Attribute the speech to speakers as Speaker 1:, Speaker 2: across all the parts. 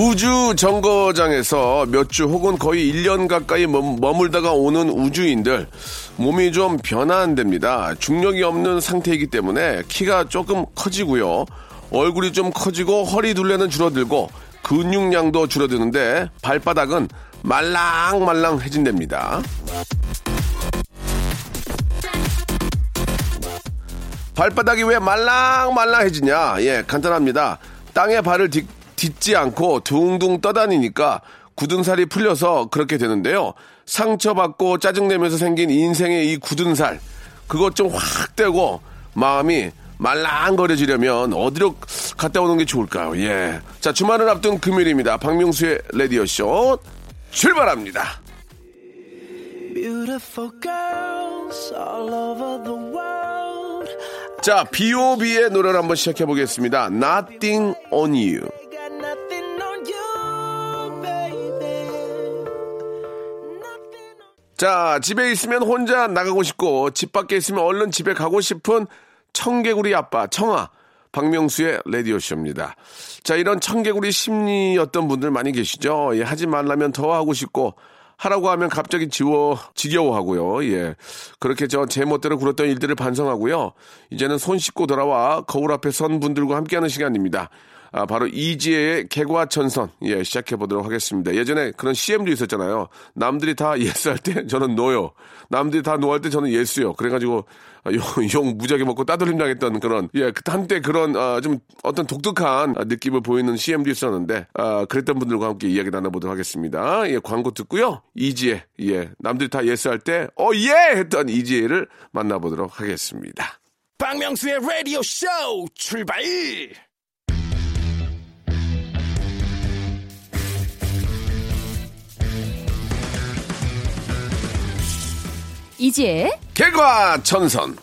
Speaker 1: 우주 정거장에서 몇 주 혹은 거의 1년 가까이 머물- 머물다가 오는 우주인들 몸이 좀 변화한답니다. 중력이 없는 상태이기 때문에 키가 조금 커지고요. 얼굴이 좀 커지고 허리 둘레는 줄어들고 근육량도 줄어드는데 발바닥은 말랑말랑해진답니다. 발바닥이 왜 말랑말랑해지냐? 예, 간단합니다. 땅에 발을 딛, 지 않고 둥둥 떠다니니까 굳은 살이 풀려서 그렇게 되는데요. 상처받고 짜증내면서 생긴 인생의 이 굳은 살, 그것 좀 확 떼고 마음이 말랑거려지려면 어디로 갔다 오는 게 좋을까요? 예. 자, 주말을 앞둔 금요일입니다. 박명수의 라디오쇼 출발합니다.
Speaker 2: Beautiful girls all over the world.
Speaker 1: 자, B.O.B의 노래를 한번 시작해 보겠습니다. Nothing on you. 자, 집에 있으면 혼자 나가고 싶고, 집 밖에 있으면 얼른 집에 가고 싶은 청개구리 아빠, 청아. 박명수의 라디오쇼입니다. 자, 이런 청개구리 심리였던 분들 많이 계시죠? 예, 하지 말라면 더 하고 싶고, 하라고 하면 갑자기 지워, 지겨워하고요. 예. 그렇게 저 제 멋대로 굴었던 일들을 반성하고요. 이제는 손 씻고 돌아와 거울 앞에 선 분들과 함께하는 시간입니다. 아, 바로 이지혜의 개과천선. 예, 시작해 보도록 하겠습니다. 예전에 그런 CM도 있었잖아요. 남들이 다 yes 할 때 저는 no요. 남들이 다 no 할 때 저는 yes요. 그래가지고 아, 욕, 욕 무지하게 먹고 따돌림 당했던 그런, 예, 그 한때 그런, 아, 좀 어떤 독특한 아, 느낌을 보이는 CM도 있었는데, 아, 그랬던 분들과 함께 이야기 나눠보도록 하겠습니다. 예, 광고 듣고요. 이지혜, 예, 남들이 다 yes 할 때, 어, 예! 했던 이지혜를 만나보도록 하겠습니다.
Speaker 2: 박명수의 라디오 쇼 출발!
Speaker 3: 이지혜
Speaker 1: 개과천선.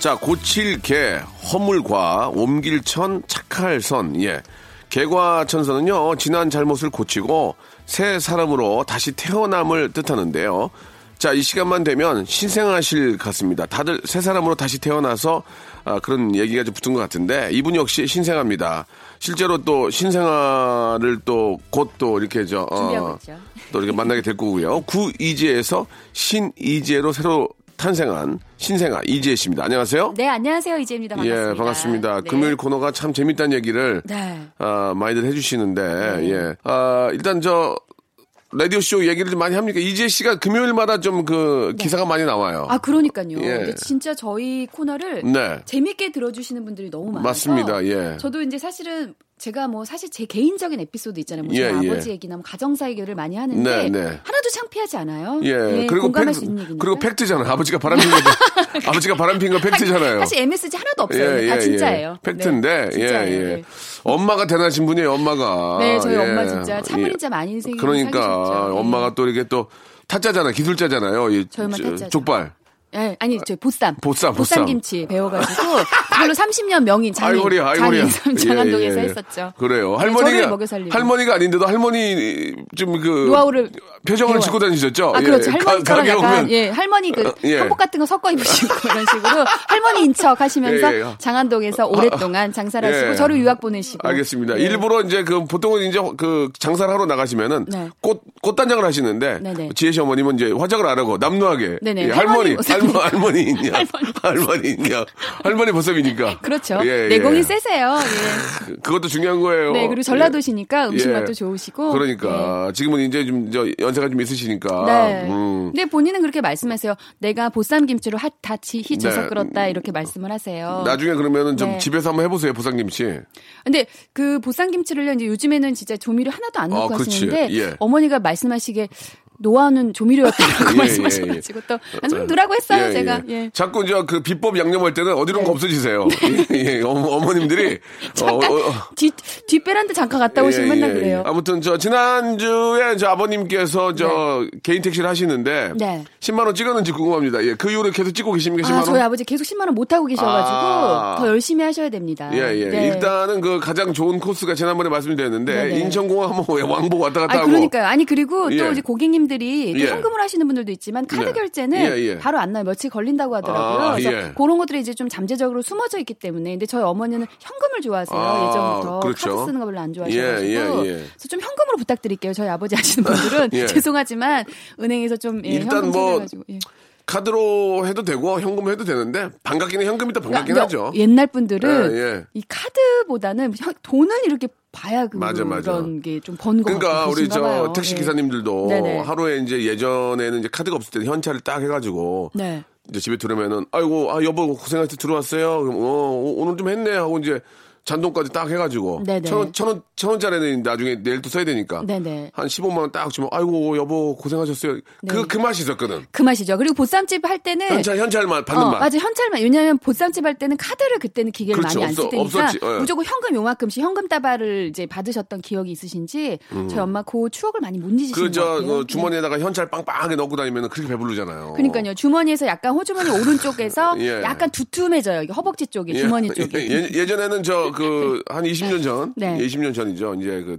Speaker 1: 자, 고칠 개, 허물과, 옮길 천, 착할 선, 예. 개과천선은요, 지난 잘못을 고치고 새 사람으로 다시 태어남을 뜻하는데요. 자, 이 시간만 되면 신생하실 같습니다. 다들 새 사람으로 다시 태어나서 아, 그런 얘기가 좀 붙은 것 같은데 이분 역시 신생합니다. 실제로 또 신생아를 또 곧 또 이렇게 저 어. 또 이렇게 만나게 될 거고요. 구이지에서 신이지에로 새로 탄생한 신생아 이지혜 씨입니다. 안녕하세요.
Speaker 3: 네 안녕하세요 이지혜입니다 반갑습니다
Speaker 1: 예, 반갑습니다.
Speaker 3: 네.
Speaker 1: 금요일 코너가 참 재밌다는 얘기를
Speaker 3: 네.
Speaker 1: 아, 많이들 해주시는데
Speaker 3: 네.
Speaker 1: 예, 아, 일단 저 라디오 쇼 얘기를 좀 많이 합니까? 이지혜 씨가 금요일마다 좀 그 기사가 많이 나와요.
Speaker 3: 아 그러니까요
Speaker 1: 예.
Speaker 3: 근데 진짜 저희 코너를
Speaker 1: 네.
Speaker 3: 재밌게 들어주시는 분들이 너무 많아서
Speaker 1: 맞습니다. 예.
Speaker 3: 저도 이제 사실은 제가 뭐 사실 제 개인적인 에피소드 있잖아요. 뭐
Speaker 1: 예, 예.
Speaker 3: 아버지 얘기나 뭐 가정사 얘기를 많이 하는데
Speaker 1: 네, 네.
Speaker 3: 하나도 창피하지 않아요.
Speaker 1: 예, 그리고
Speaker 3: 공감할
Speaker 1: 팩-
Speaker 3: 수 있는 얘기니까.
Speaker 1: 그리고 팩트잖아요. 아버지가 바람 핀 거, 아버지가 바람 핀 거 팩트잖아요.
Speaker 3: 사실 MSG 하나도 없어요. 다 진짜예요.
Speaker 1: 팩트인데,
Speaker 3: 네,
Speaker 1: 예.
Speaker 3: 예. 네.
Speaker 1: 엄마가 대단하신 분이에요, 엄마가.
Speaker 3: 네, 저희
Speaker 1: 예.
Speaker 3: 엄마 진짜 참을인
Speaker 1: 예.
Speaker 3: 자 많은 인생을
Speaker 1: 그러니까,
Speaker 3: 살기셨죠. 네.
Speaker 1: 엄마가 또 이렇게 또 타짜잖아, 기술자잖아요. 이
Speaker 3: 저희 엄마
Speaker 1: 저-
Speaker 3: 타짜죠.
Speaker 1: 족발.
Speaker 3: 예, 아니 저 보쌈,
Speaker 1: 보쌈, 보쌈.
Speaker 3: 김치 배워가지고 그걸로 30년 명인 장인,
Speaker 1: 아이고리야, 아이고리야.
Speaker 3: 장인 장안동에서
Speaker 1: 예, 예.
Speaker 3: 했었죠.
Speaker 1: 그래요.
Speaker 3: 네,
Speaker 1: 할머니가. 할머니가 아닌데도 할머니 좀 그
Speaker 3: 노하우를
Speaker 1: 표정을. 짓고 다니셨죠?
Speaker 3: 아, 그렇죠.
Speaker 1: 예.
Speaker 3: 할머니처럼
Speaker 1: 가- 가게
Speaker 3: 약간,
Speaker 1: 오면
Speaker 3: 예, 할머니 그,
Speaker 1: 어, 예.
Speaker 3: 한복 같은 거 섞어 입으시고 이런 식으로 할머니인 척 하시면서
Speaker 1: 예, 예.
Speaker 3: 장안동에서 오랫동안 장사를 하시고
Speaker 1: 예.
Speaker 3: 저를 유학 보내시고.
Speaker 1: 알겠습니다.
Speaker 3: 예.
Speaker 1: 일부러 이제 그 보통은 이제 그 장사를 하러 나가시면은
Speaker 3: 네.
Speaker 1: 꽃 꽃단장을 하시는데
Speaker 3: 네네.
Speaker 1: 지혜 씨 어머님은 이제 화장을 안 하고 남루하게
Speaker 3: 네네.
Speaker 1: 예, 할머니
Speaker 3: 할머니
Speaker 1: 할머. 할머니 있냐
Speaker 3: 할머니.
Speaker 1: 할머니 있냐 할머니 모습이니까
Speaker 3: 그렇죠.
Speaker 1: 예, 예.
Speaker 3: 내공이 세세요. 예.
Speaker 1: 그- 그것도 중요한 거예요.
Speaker 3: 네, 그리고 전라도시니까 음식
Speaker 1: 예.
Speaker 3: 맛도 좋으시고.
Speaker 1: 그러니까 지금은 이제 좀 저 연세가 좀 있으시니까
Speaker 3: 네.
Speaker 1: 음.
Speaker 3: 근데 본인은 그렇게 말씀하세요. 내가 보쌈 김치로 핫 다치 희줘서
Speaker 1: 네.
Speaker 3: 끓었다 이렇게 말씀을 하세요.
Speaker 1: 나중에 그러면은 좀
Speaker 3: 네.
Speaker 1: 집에서 한번 해보세요 보쌈김치.
Speaker 3: 근데 그 보쌈 김치를요 이제 요즘에는 진짜 조미료 하나도 안 넣고
Speaker 1: 아.
Speaker 3: 하시는데
Speaker 1: 예.
Speaker 3: 어머니가 말씀하시기에 노하우는 조미료였다고
Speaker 1: 예,
Speaker 3: 말씀하셔가지고 또 아, 좀 넣으라고 했어요
Speaker 1: 예,
Speaker 3: 제가.
Speaker 1: 예.
Speaker 3: 예.
Speaker 1: 자꾸 이제 그 비법 양념할 때는 어디론가
Speaker 3: 네.
Speaker 1: 없어지세요. 예, 예. 어머, 님들이
Speaker 3: 잠깐 뒷 뒷베란다 잠깐 갔다 오시면 맨날 그래요.
Speaker 1: 예, 아무튼 저 지난주에 저 아버님께서 저 개인 택시를 하시는데
Speaker 3: 네.
Speaker 1: 10만 원 찍었는지 궁금합니다. 예, 그 이후로 계속 찍고 계십니까? 10만
Speaker 3: 아,
Speaker 1: 원?
Speaker 3: 저희 아버지 계속 10만 원 못 하고 계셔가지고
Speaker 1: 아.
Speaker 3: 더 열심히 하셔야 됩니다.
Speaker 1: 예, 예.
Speaker 3: 네.
Speaker 1: 일단은 그 가장 좋은 코스가 지난번에 말씀드렸는데
Speaker 3: 네네.
Speaker 1: 인천공항 한번 왕복 왔다 갔다
Speaker 3: 아,
Speaker 1: 하고
Speaker 3: 그러니까요. 아니 그리고
Speaker 1: 예.
Speaker 3: 또 이제 고객님 들이 또
Speaker 1: 예.
Speaker 3: 현금으로 하시는 분들도 있지만 카드
Speaker 1: 네.
Speaker 3: 결제는
Speaker 1: 예, 예.
Speaker 3: 바로 안 나요. 며칠 걸린다고 하더라고요.
Speaker 1: 아,
Speaker 3: 그래서
Speaker 1: 예.
Speaker 3: 그런 것들이 이제 좀 잠재적으로 숨어져 있기 때문에. 근데 저희 어머니는 현금을 좋아하세요.
Speaker 1: 아,
Speaker 3: 예전부터
Speaker 1: 그렇죠.
Speaker 3: 카드 쓰는 거 별로 안 좋아하셔가지고.
Speaker 1: 예, 예, 예.
Speaker 3: 그래서 좀 현금으로 부탁드릴게요. 저희 아버지 하시는 분들은
Speaker 1: 예.
Speaker 3: 죄송하지만 은행에서 좀 예,
Speaker 1: 일단
Speaker 3: 현금
Speaker 1: 뭐
Speaker 3: 찾아가지고. 예.
Speaker 1: 카드로 해도 되고 현금 해도 되는데 반갑기는 현금이 더 반갑긴
Speaker 3: 그러니까
Speaker 1: 하죠.
Speaker 3: 옛날 분들은
Speaker 1: 예, 예.
Speaker 3: 이 카드보다는 현- 돈을 이렇게 봐야 그
Speaker 1: 맞아, 맞아.
Speaker 3: 그런 게 좀 번거
Speaker 1: 그러니까 우리 저
Speaker 3: 봐요.
Speaker 1: 택시
Speaker 3: 예.
Speaker 1: 기사님들도
Speaker 3: 네네.
Speaker 1: 하루에 이제 예전에는 이제 카드가 없을 때는 현찰을 딱 해가지고
Speaker 3: 네.
Speaker 1: 이제 집에 들어오면은 아이고 아 여보 고생하셔서 들어왔어요. 그럼 어 오- 오늘 좀 했네 하고 이제 잔돈까지 딱 해가지고
Speaker 3: 네네.
Speaker 1: 천 원, 천 원, 천 원짜리는 나중에 내일 또 써야 되니까
Speaker 3: 네네.
Speaker 1: 한 15만 원 딱 주면 아이고 여보 고생하셨어요. 그
Speaker 3: 네.
Speaker 1: 그 맛이 있었거든.
Speaker 3: 그 맛이죠. 그리고 보쌈집 할 때는
Speaker 1: 현찰 현찰만 받는
Speaker 3: 어,
Speaker 1: 맛.
Speaker 3: 맞아 현찰만 왜냐하면 보쌈집 할 때는 카드를 그때는 기계를
Speaker 1: 그렇죠.
Speaker 3: 많이 안 때니까
Speaker 1: 없었지. 예.
Speaker 3: 무조건 현금 요만큼씩 현금 따발을 이제 받으셨던 기억이 있으신지 저희 엄마 그 추억을 많이 못 잊으시는
Speaker 1: 것그 저.
Speaker 3: 네.
Speaker 1: 주머니에다가 현찰 빵빵하게 넣고 다니면 그렇게 배부르잖아요.
Speaker 3: 그러니까요. 주머니에서 약간 호주머니 오른쪽에서
Speaker 1: 예.
Speaker 3: 약간 두툼해져요. 허벅지 쪽이 주머니 쪽이.
Speaker 1: 예, 예전에는 저 그 한 20년 전,
Speaker 3: 네.
Speaker 1: 20년 전이죠. 이제 그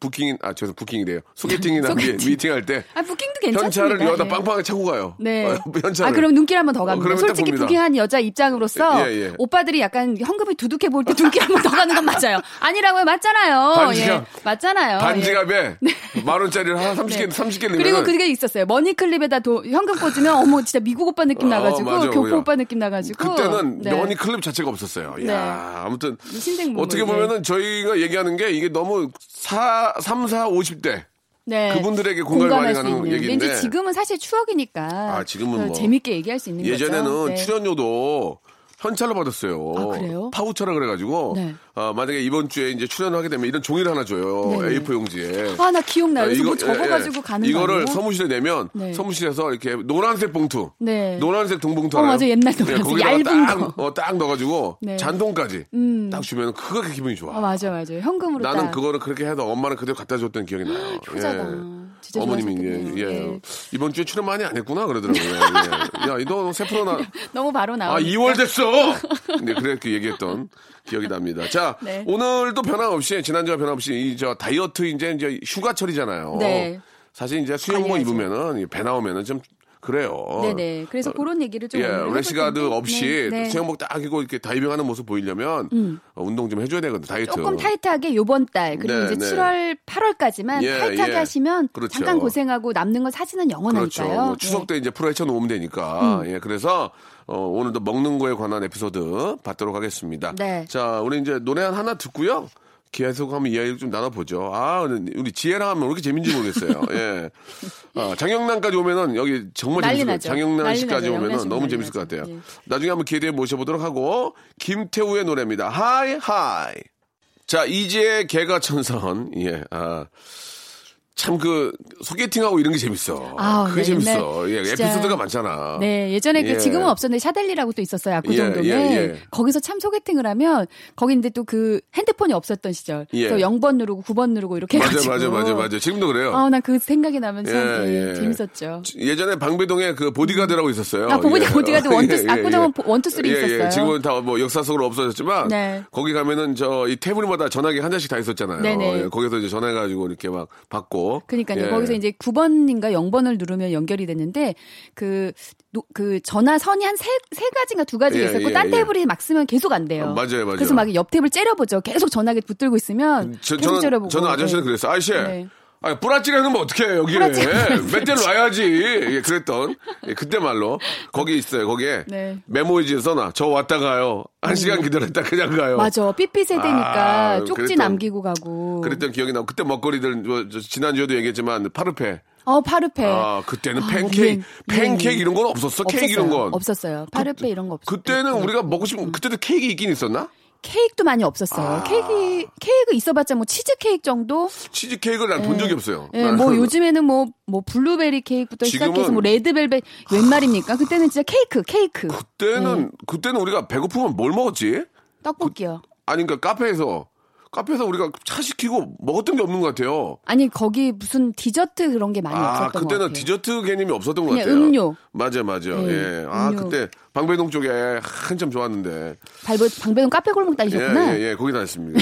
Speaker 1: 부킹 아 죄송 부킹이래요. 소개팅이나
Speaker 3: 소개팅.
Speaker 1: 미팅 할때
Speaker 3: 아 부킹도 괜찮습니다.
Speaker 1: 현찰을 여기다
Speaker 3: 예.
Speaker 1: 빵빵하게 차고 가요.
Speaker 3: 네.
Speaker 1: 어, 현찰을.
Speaker 3: 아, 그럼 눈길 한번 더 갑니다.
Speaker 1: 그러면 딱
Speaker 3: 솔직히. 부킹한 여자 입장으로서
Speaker 1: 예, 예.
Speaker 3: 오빠들이 약간 현금이 두둑해 보일 때 눈길 한번 더 가는 건 맞아요. 아니라고요? 맞잖아요.
Speaker 1: 반지갑.
Speaker 3: 예. 맞잖아요.
Speaker 1: 반지갑에 만 원짜리를 한 30개,
Speaker 3: 네.
Speaker 1: 30개 넣으면
Speaker 3: 그리고 그게 있어요. money clip에다 도, 현금 꽂으면 어머 진짜 미국 오빠 느낌
Speaker 1: 어,
Speaker 3: 나가지고
Speaker 1: 맞아,
Speaker 3: 교포. 오빠 느낌 나가지고
Speaker 1: 그때는
Speaker 3: 네.
Speaker 1: money clip 자체가 없었어요.
Speaker 3: 네.
Speaker 1: 야 아무튼
Speaker 3: 신생문물,
Speaker 1: 어떻게
Speaker 3: 예.
Speaker 1: 보면은 저희가 얘기하는 게 이게 너무 4, 3, 4, 50대
Speaker 3: 네.
Speaker 1: 그분들에게 공감을 많이 가는. 얘기인데.
Speaker 3: 이제 지금은 사실 추억이니까
Speaker 1: 아, 지금은
Speaker 3: 더
Speaker 1: 뭐.
Speaker 3: 재밌게 얘기할 수 있는
Speaker 1: 예전에는
Speaker 3: 거죠. 네.
Speaker 1: 출연료도 현찰로 받았어요.
Speaker 3: 아, 그래요?
Speaker 1: 파우처라 그래가지고
Speaker 3: 네.
Speaker 1: 어, 만약에 이번 주에 이제 출연하게 되면 이런 종이를 하나 줘요.
Speaker 3: 네네.
Speaker 1: A4 용지에.
Speaker 3: 아, 나 기억나요.
Speaker 1: 아,
Speaker 3: 뭐
Speaker 1: 이거- 예,
Speaker 3: 접어가지고
Speaker 1: 예.
Speaker 3: 가는 거
Speaker 1: 이거를
Speaker 3: 아니에요?
Speaker 1: 사무실에 내면
Speaker 3: 네.
Speaker 1: 사무실에서 이렇게 노란색 봉투,
Speaker 3: 네.
Speaker 1: 노란색 동봉투
Speaker 3: 어? 맞아. 옛날 노란색.
Speaker 1: 거기다가
Speaker 3: 얇은
Speaker 1: 딱,
Speaker 3: 거.
Speaker 1: 어, 딱 넣어가지고
Speaker 3: 네.
Speaker 1: 잔돈까지
Speaker 3: 음.
Speaker 1: 딱 주면 그거 기분이 좋아.
Speaker 3: 아, 맞아, 맞아. 현금으로
Speaker 1: 나는
Speaker 3: 딱.
Speaker 1: 그거를 그렇게 해도 엄마는 그대로 갖다 줬던 기억이 나요.
Speaker 3: 효자다. 진짜
Speaker 1: 어머님이 예. 예.
Speaker 3: 예.
Speaker 1: 이번 주에 출연 많이 안 했구나 그러더라고요. 예. 야, 너 세프로 나
Speaker 3: 너무 바로 나와.
Speaker 1: 아, 2월 됐어! 네, 그렇게 얘기했던 기억이 납니다. 자,
Speaker 3: 네.
Speaker 1: 오늘도 변함없이, 지난주와 변함없이, 이, 저, 다이어트 이제, 이제 휴가철이잖아요.
Speaker 3: 네.
Speaker 1: 사실 이제 수영복. 입으면은, 이배 나오면은 좀, 그래요.
Speaker 3: 네네. 그래서 그런 얘기를 좀
Speaker 1: 예, 래시가드
Speaker 3: 텐데.
Speaker 1: 없이
Speaker 3: 네, 네.
Speaker 1: 수영복 딱 입고 이렇게 다이빙 하는 모습 보이려면, 어, 운동 좀 해줘야 되거든, 다이어트.
Speaker 3: 조금 타이트하게 요번 달 그리고
Speaker 1: 네,
Speaker 3: 이제
Speaker 1: 네.
Speaker 3: 7월 8월까지만
Speaker 1: 예,
Speaker 3: 타이트하게
Speaker 1: 예.
Speaker 3: 하시면
Speaker 1: 그렇죠.
Speaker 3: 잠깐 고생하고 남는 건 사진은 영원하니까요.
Speaker 1: 그렇죠. 뭐
Speaker 3: 네.
Speaker 1: 추석 때 이제 풀어 헤쳐 놓으면 되니까. 예, 그래서 어, 오늘도 먹는 거에 관한 에피소드 받도록 하겠습니다.
Speaker 3: 네.
Speaker 1: 자, 우리 이제 노래 하나 듣고요. 계속 한번 이야기를 좀 나눠보죠. 아, 우리 지혜랑 하면 왜 이렇게 재밌는지 모르겠어요. 예. 아, 장영란까지 오면은 여기 정말 재밌을 것. 같아요. 장영란 씨까지. 오면은 너무 재밌을 것. 같아요.
Speaker 3: 예.
Speaker 1: 나중에 한번 기대해 모셔보도록 하고, 김태우의 노래입니다. High, High. 자, 이제 개과천선. 예, 아. 참 그 소개팅하고 이런 게 재밌어.
Speaker 3: 아,
Speaker 1: 그게
Speaker 3: 네,
Speaker 1: 재밌어. 예,
Speaker 3: 진짜-
Speaker 1: 에피소드가 많잖아.
Speaker 3: 네, 예전에 그
Speaker 1: 예.
Speaker 3: 지금은 없었는데 샤델리라고 또 있었어요.
Speaker 1: 예,
Speaker 3: 압구정동에.
Speaker 1: 예, 예.
Speaker 3: 거기서 참 소개팅을 하면 거기 근데 또 그 핸드폰이 없었던 시절.
Speaker 1: 예.
Speaker 3: 그래서 0번 누르고 9번 누르고 이렇게
Speaker 1: 맞아,
Speaker 3: 해가지고.
Speaker 1: 맞아, 맞아, 맞아. 지금도 그래요.
Speaker 3: 아, 나 그 생각이 나면 참
Speaker 1: 예,
Speaker 3: 예,
Speaker 1: 예.
Speaker 3: 재밌었죠.
Speaker 1: 예전에 방배동에 그 보디가드라고 있었어요.
Speaker 3: 아, 보디-
Speaker 1: 예.
Speaker 3: 보디가드 one two th- 압구정은 one two three
Speaker 1: 예, 예.
Speaker 3: 있었어요.
Speaker 1: 지금은 다 뭐 역사 속으로 없어졌지만
Speaker 3: 네.
Speaker 1: 거기 가면은 저 이 테이블마다 전화기 한 잔씩 다 있었잖아요.
Speaker 3: 네네.
Speaker 1: 예, 거기서 이제 전화해가지고 이렇게 막 받고.
Speaker 3: 그러니까요.
Speaker 1: 예.
Speaker 3: 거기서 이제 9번인가 0번을 누르면 연결이 됐는데 그, 노- 그 전화 선이 한 세, 세 가지인가 두 가지가
Speaker 1: 예,
Speaker 3: 있었고
Speaker 1: 예,
Speaker 3: 딴
Speaker 1: 예.
Speaker 3: 테이블이 막 쓰면 계속 안 돼요.
Speaker 1: 어, 맞아요, 맞아요.
Speaker 3: 그래서 막 옆 테이블 째려보죠. 계속 전화기 붙들고 있으면
Speaker 1: 저,
Speaker 3: 계속
Speaker 1: 저는,
Speaker 3: 째려보고.
Speaker 1: 저는 아저씨는
Speaker 3: 네.
Speaker 1: 그랬어요. 아저씨.
Speaker 3: 네.
Speaker 1: 아, 뿌라찌게 해놓으면 어떡해, 여기에.
Speaker 3: 뿌라찌게
Speaker 1: 몇 대로 와야지. 예, 그랬던. 예, 그때 말로. 거기 있어요, 거기에.
Speaker 3: 네. 음.
Speaker 1: 메모지 써놔. 저 왔다 가요. 한 시간 기다렸다 그냥 가요.
Speaker 3: 맞아. 삐삐 세대니까
Speaker 1: 아,
Speaker 3: 쪽지
Speaker 1: 그랬던-
Speaker 3: 남기고 가고.
Speaker 1: 그랬던 기억이 나고. 그때 먹거리들, 뭐, 저 지난주에도 얘기했지만, 파르페.
Speaker 3: 어, 파르페.
Speaker 1: 아, 그때는
Speaker 3: 아,
Speaker 1: 팬케이크, 팬케이크. 이런 건 없었어? 케이크 이런
Speaker 3: 없었어요.
Speaker 1: 건.
Speaker 3: 없었어요. 파르페 이런 거 없었어요.
Speaker 1: 그때는 우리가 먹고 싶은, 그때도 케이크 있긴 있었나?
Speaker 3: 케이크도 많이 없었어요.
Speaker 1: 아.
Speaker 3: 케이크 케이크 있어봤자 뭐 치즈 케이크 정도.
Speaker 1: 치즈 케이크를 난 본 적이 없어요.
Speaker 3: 예,
Speaker 1: 나는
Speaker 3: 뭐 요즘에는 뭐뭐 블루베리 케이크부터
Speaker 1: 지금은-
Speaker 3: 시작해서 뭐 red velvet 웬 말입니까? 그때는 진짜 케이크 케이크
Speaker 1: 그때는 그때는 우리가 배고프면 뭘 먹었지?
Speaker 3: 떡볶이요.
Speaker 1: 아니 그러니까 카페에서 카페에서 우리가 차 시키고 먹었던 게 없는 것 같아요.
Speaker 3: 아니 거기 무슨 디저트 그런 게 많이
Speaker 1: 아
Speaker 3: 없었던 것
Speaker 1: 그때는
Speaker 3: 같아요.
Speaker 1: 디저트 개념이 없었던 것 같아요.
Speaker 3: 음료.
Speaker 1: 맞아 맞아.
Speaker 3: 네,
Speaker 1: 예. 아
Speaker 3: 음료.
Speaker 1: 그때 방배동 쪽에 한참 좋았는데.
Speaker 3: 발버, 방배동 카페 골목 다니셨구나.
Speaker 1: 예 예 예, 거기 다녔습니다.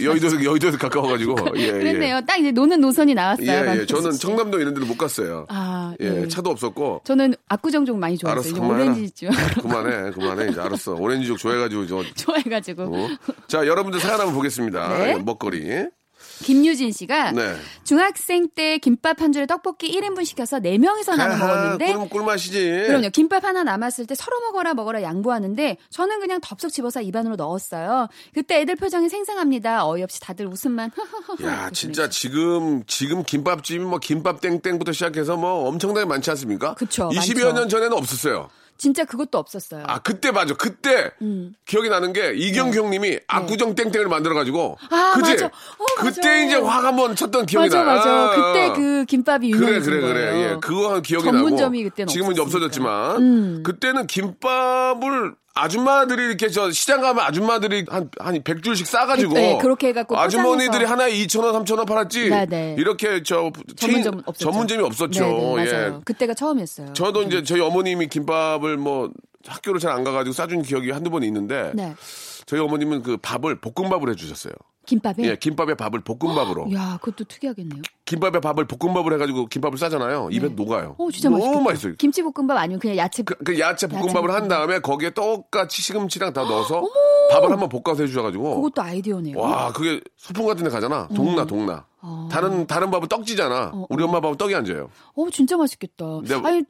Speaker 1: 예. 여의도에서 여의도에서 가까워가지고. 예, 예.
Speaker 3: 그랬네요. 딱 이제 노는 노선이 나왔어요.
Speaker 1: 예, 예. 저는
Speaker 3: 씨.
Speaker 1: 청남도 이런 데는 못 갔어요.
Speaker 3: 아,
Speaker 1: 예,
Speaker 3: 예.
Speaker 1: 차도 없었고.
Speaker 3: 저는 압구정종 많이 좋아했어요.
Speaker 1: 알았어.
Speaker 3: 오렌지집
Speaker 1: 그만해, 그만해. 이제 알았어. 오렌지족 좋아해가지고 저.
Speaker 3: 좋아해가지고.
Speaker 1: 어? 자, 여러분들 사연 한번 보겠습니다.
Speaker 3: 네.
Speaker 1: 예, 먹거리.
Speaker 3: 김유진 씨가
Speaker 1: 네.
Speaker 3: 중학생 때 김밥 한 줄에 떡볶이 1인분 시켜서 4명이서 나눠 먹었는데
Speaker 1: 꿀, 꿀맛이지.
Speaker 3: 그럼요. 김밥 하나 남았을 때 서로 먹어라 먹어라 양보하는데 저는 그냥 덥석 집어서 입안으로 넣었어요. 그때 애들 표정이 생생합니다. 어이없이 다들 웃음만.
Speaker 1: 야, 진짜 지금, 지금 김밥집이 뭐 김밥 땡땡부터 시작해서 뭐 엄청나게 많지 않습니까?
Speaker 3: 그쵸,
Speaker 1: 20여
Speaker 3: 많죠.
Speaker 1: 년 전에는 없었어요.
Speaker 3: 진짜 그것도 없었어요.
Speaker 1: 아, 그때 맞아. 그때
Speaker 3: 음.
Speaker 1: 기억이 나는 게 이경규 형님이 압구정 땡땡을 만들어가지고.
Speaker 3: 네. 아,
Speaker 1: 그지?
Speaker 3: 맞아. 어, 맞아.
Speaker 1: 그때 이제 확 한번 쳤던 기억이
Speaker 3: 맞아
Speaker 1: 나.
Speaker 3: 맞아.
Speaker 1: 아,
Speaker 3: 그때 그 김밥이
Speaker 1: 그래
Speaker 3: 유명해진
Speaker 1: 그래
Speaker 3: 거예요.
Speaker 1: 그래 예 그거 한 기억이
Speaker 3: 전문점이
Speaker 1: 나고
Speaker 3: 그때는
Speaker 1: 지금은
Speaker 3: 없었으니까.
Speaker 1: 없어졌지만
Speaker 3: 음.
Speaker 1: 그때는 김밥을 아줌마들이 이렇게 저 시장 가면 아줌마들이 한 한 100줄씩 싸가지고
Speaker 3: 네, 그렇게 해갖고
Speaker 1: 아주머니들이
Speaker 3: 포장해서.
Speaker 1: 하나에 2,000원 3,000원 팔았지
Speaker 3: 네, 네.
Speaker 1: 이렇게 저
Speaker 3: 전문점 없었죠.
Speaker 1: 전문점이 없었죠
Speaker 3: 네, 네,
Speaker 1: 예
Speaker 3: 맞아요. 그때가 처음이었어요.
Speaker 1: 저도 이제 저희 어머님이 김밥을 뭐 학교를 잘 안 가가지고 싸준 기억이 한두 번 있는데
Speaker 3: 네.
Speaker 1: 저희 어머님은 그 밥을 볶음밥을 해주셨어요.
Speaker 3: 김밥에.
Speaker 1: 예, 김밥에 밥을 볶음밥으로.
Speaker 3: 야, 그것도 특이하겠네요.
Speaker 1: 김밥에 밥을 볶음밥을 해가지고 김밥을 싸잖아요. 입에 녹아요.
Speaker 3: 어, 진짜 맛있겠다.
Speaker 1: 맛있어요.
Speaker 3: 김치 볶음밥 아니면 그냥 야채.
Speaker 1: 그, 그 야채 볶음밥을
Speaker 3: 야채
Speaker 1: 한
Speaker 3: 볶음밥.
Speaker 1: 다음에 거기에 똑같이 시금치랑 다 넣어서 밥을 한번 볶아서 해주셔가지고
Speaker 3: 그것도 아이디어네요.
Speaker 1: 와 그게 소풍 같은 데 가잖아. 동나 동나. 다른 다른 밥은 떡지잖아. 우리 엄마 밥은 떡이 안 져요.
Speaker 3: 어, 진짜 맛있겠다.
Speaker 1: 내가
Speaker 3: 아니,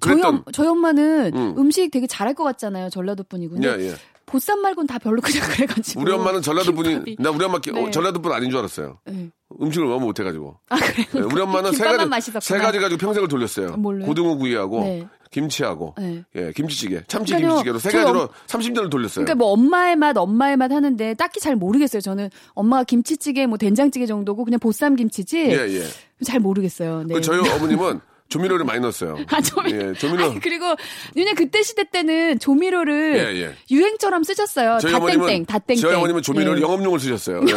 Speaker 3: 저희,
Speaker 1: 그랬던-
Speaker 3: 엄, 저희 엄마는
Speaker 1: 음.
Speaker 3: 음. 식 되게 잘할 것 같잖아요. 전라도. 근데
Speaker 1: 예, 예.
Speaker 3: 보쌈 말고는 다 별로 그냥 그래가지고.
Speaker 1: 우리 엄마는 전라도 분이. 나 우리 엄마 기- 어,
Speaker 3: 네.
Speaker 1: 전라도 분 아닌 줄 알았어요.
Speaker 3: 네.
Speaker 1: 음식을 너무 못해가지고.
Speaker 3: 아, 그래요?
Speaker 1: 네, 우리 엄마는 세 가지
Speaker 3: 맛있었구나.
Speaker 1: 세 가지 가지고 평생을 돌렸어요.
Speaker 3: 뭘로요?
Speaker 1: 고등어 구이하고
Speaker 3: 네.
Speaker 1: 김치하고
Speaker 3: 네.
Speaker 1: 예 김치찌개, 참치
Speaker 3: 그러니까요.
Speaker 1: 김치찌개로 세 가지로
Speaker 3: 엄-
Speaker 1: 30년을 돌렸어요.
Speaker 3: 그러니까 뭐 엄마의 맛, 엄마의 맛 하는데 딱히 잘 모르겠어요. 저는 엄마가 김치찌개, 뭐 된장찌개 정도고 그냥 보쌈 김치지.
Speaker 1: 예 예.
Speaker 3: 잘 모르겠어요. 네.
Speaker 1: 그 저희 어머님은 조미료를 많이 넣었어요.
Speaker 3: 아, 조미료.
Speaker 1: 예, 조미료.
Speaker 3: 아니, 그리고 왜냐 그때 시대 때는 조미료를
Speaker 1: 예, 예.
Speaker 3: 유행처럼 쓰셨어요.
Speaker 1: 저희
Speaker 3: 다
Speaker 1: 어머님은
Speaker 3: 땡땡, 다 땡땡.
Speaker 1: 저희 어머님은 조미료를
Speaker 3: 예.
Speaker 1: 영업용을 쓰셨어요.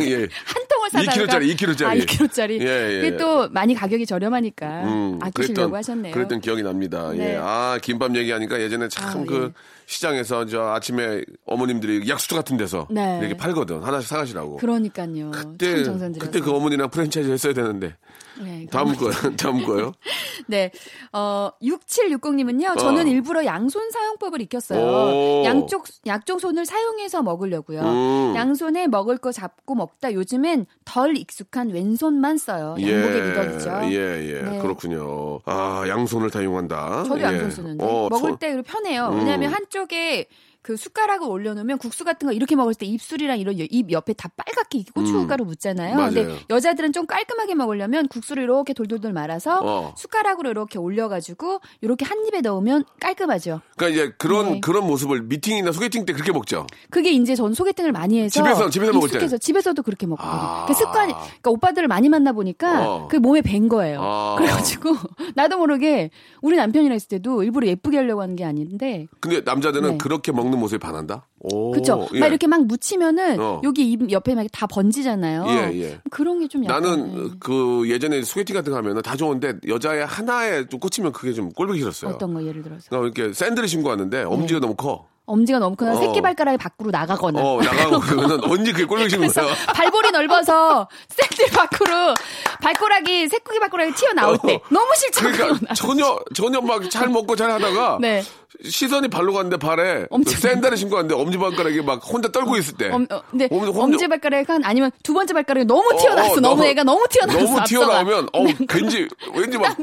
Speaker 1: 예.
Speaker 3: 한 통을 사다가
Speaker 1: 2kg짜리, 2kg짜리.
Speaker 3: 아, 2kg짜리.
Speaker 1: 예, 예,
Speaker 3: 그게
Speaker 1: 예.
Speaker 3: 또 많이 가격이 저렴하니까
Speaker 1: 음,
Speaker 3: 아끼시려고
Speaker 1: 그랬던-
Speaker 3: 하셨네요.
Speaker 1: 그랬던 기억이 납니다.
Speaker 3: 네.
Speaker 1: 예. 아, 김밥 얘기하니까 예전에 참
Speaker 3: 아,
Speaker 1: 그
Speaker 3: 예.
Speaker 1: 시장에서 저 아침에 어머님들이 약수터 같은 데서
Speaker 3: 네.
Speaker 1: 이렇게 팔거든. 하나씩 사가시라고.
Speaker 3: 그러니까요.
Speaker 1: 그때. 그때 그 어머니랑 프랜차이즈 했어야 되는데.
Speaker 3: 네,
Speaker 1: 다음 거요. 다음 거요.
Speaker 3: 네. 어, 6760님은요, 저는
Speaker 1: 어.
Speaker 3: 일부러 양손 사용법을 익혔어요.
Speaker 1: 오.
Speaker 3: 양쪽, 양쪽 손을 사용해서 먹으려고요.
Speaker 1: 음.
Speaker 3: 양손에 먹을 거 잡고 먹다 요즘엔 덜 익숙한 왼손만 써요. 양복의 미덕이죠.
Speaker 1: 예, 예.
Speaker 3: 네.
Speaker 1: 그렇군요. 아, 양손을 다 이용한다.
Speaker 3: 저도
Speaker 1: 예.
Speaker 3: 양손 쓰는데.
Speaker 1: 어,
Speaker 3: 먹을
Speaker 1: 손-
Speaker 3: 때 편해요.
Speaker 1: 음.
Speaker 3: 왜냐하면 한쪽에 그 숟가락을 올려놓으면 국수 같은 거 이렇게 먹을 때 입술이랑 이런 여- 입 옆에 다 빨갛게 고춧가루 묻잖아요.
Speaker 1: 음. 맞아요.
Speaker 3: 근데 여자들은 좀 깔끔하게 먹으려면 국수를 이렇게 돌돌돌 말아서
Speaker 1: 어.
Speaker 3: 숟가락으로 이렇게 올려가지고 이렇게 한 입에 넣으면 깔끔하죠.
Speaker 1: 그러니까 이제 그런
Speaker 3: 네.
Speaker 1: 그런 모습을 미팅이나 소개팅 때 그렇게 먹죠.
Speaker 3: 그게 이제 전 소개팅을 많이 해서
Speaker 1: 집에서- 집에서 먹을 때?
Speaker 3: 집에서도 그렇게 먹거든요.
Speaker 1: 아.
Speaker 3: 그 습관이 그러니까 오빠들을 많이 만나 보니까
Speaker 1: 어.
Speaker 3: 그 몸에 밴 거예요.
Speaker 1: 아.
Speaker 3: 그래가지고 나도 모르게 우리 남편이랑 있을 때도 일부러 예쁘게 하려고 하는 게 아닌데
Speaker 1: 근데 남자들은
Speaker 3: 네.
Speaker 1: 그렇게 먹는 모습에 반한다. 오,
Speaker 3: 그쵸?
Speaker 1: 예.
Speaker 3: 막 이렇게 막 묻히면은
Speaker 1: 어.
Speaker 3: 여기 입 옆에 막 다 번지잖아요.
Speaker 1: 예, 예.
Speaker 3: 그런 게 좀
Speaker 1: 나는
Speaker 3: 예.
Speaker 1: 그 예전에 소개팅 같은 거 하면은 다 좋은데 여자의 하나에 좀 꽂히면 그게 좀 꼴보기 싫었어요.
Speaker 3: 어떤 거 예를 들어서
Speaker 1: 나 이렇게 샌들을 신고 왔는데 엄지가 너무 커.
Speaker 3: 엄지가 너무 크거나
Speaker 1: 어.
Speaker 3: 새끼 발가락이 밖으로 나가거나
Speaker 1: 어 나가고 그러면 언제 그게 꼴보기 싫은 거야.
Speaker 3: 발볼이 넓어서 샌들 밖으로 발가락이 새끼 발가락이 튀어 나올 때
Speaker 1: 어.
Speaker 3: 너무 싫죠.
Speaker 1: 그러니까. 전혀 전혀 막 잘 먹고 잘 하다가
Speaker 3: 네.
Speaker 1: 시선이 발로 갔는데 발에 샌들을 신고 왔는데 엄지 발가락이 막 혼자 떨고 있을 때.
Speaker 3: 엄, 어, 근데
Speaker 1: 엄지- 혼자-
Speaker 3: 엄지 발가락 한 아니면 두 번째 발가락이 너무 튀어나왔어.
Speaker 1: 어, 어,
Speaker 3: 너무 애가 너무 튀어나왔어.
Speaker 1: 너무 튀어나오면 어
Speaker 3: 네.
Speaker 1: 왠지 왠지 막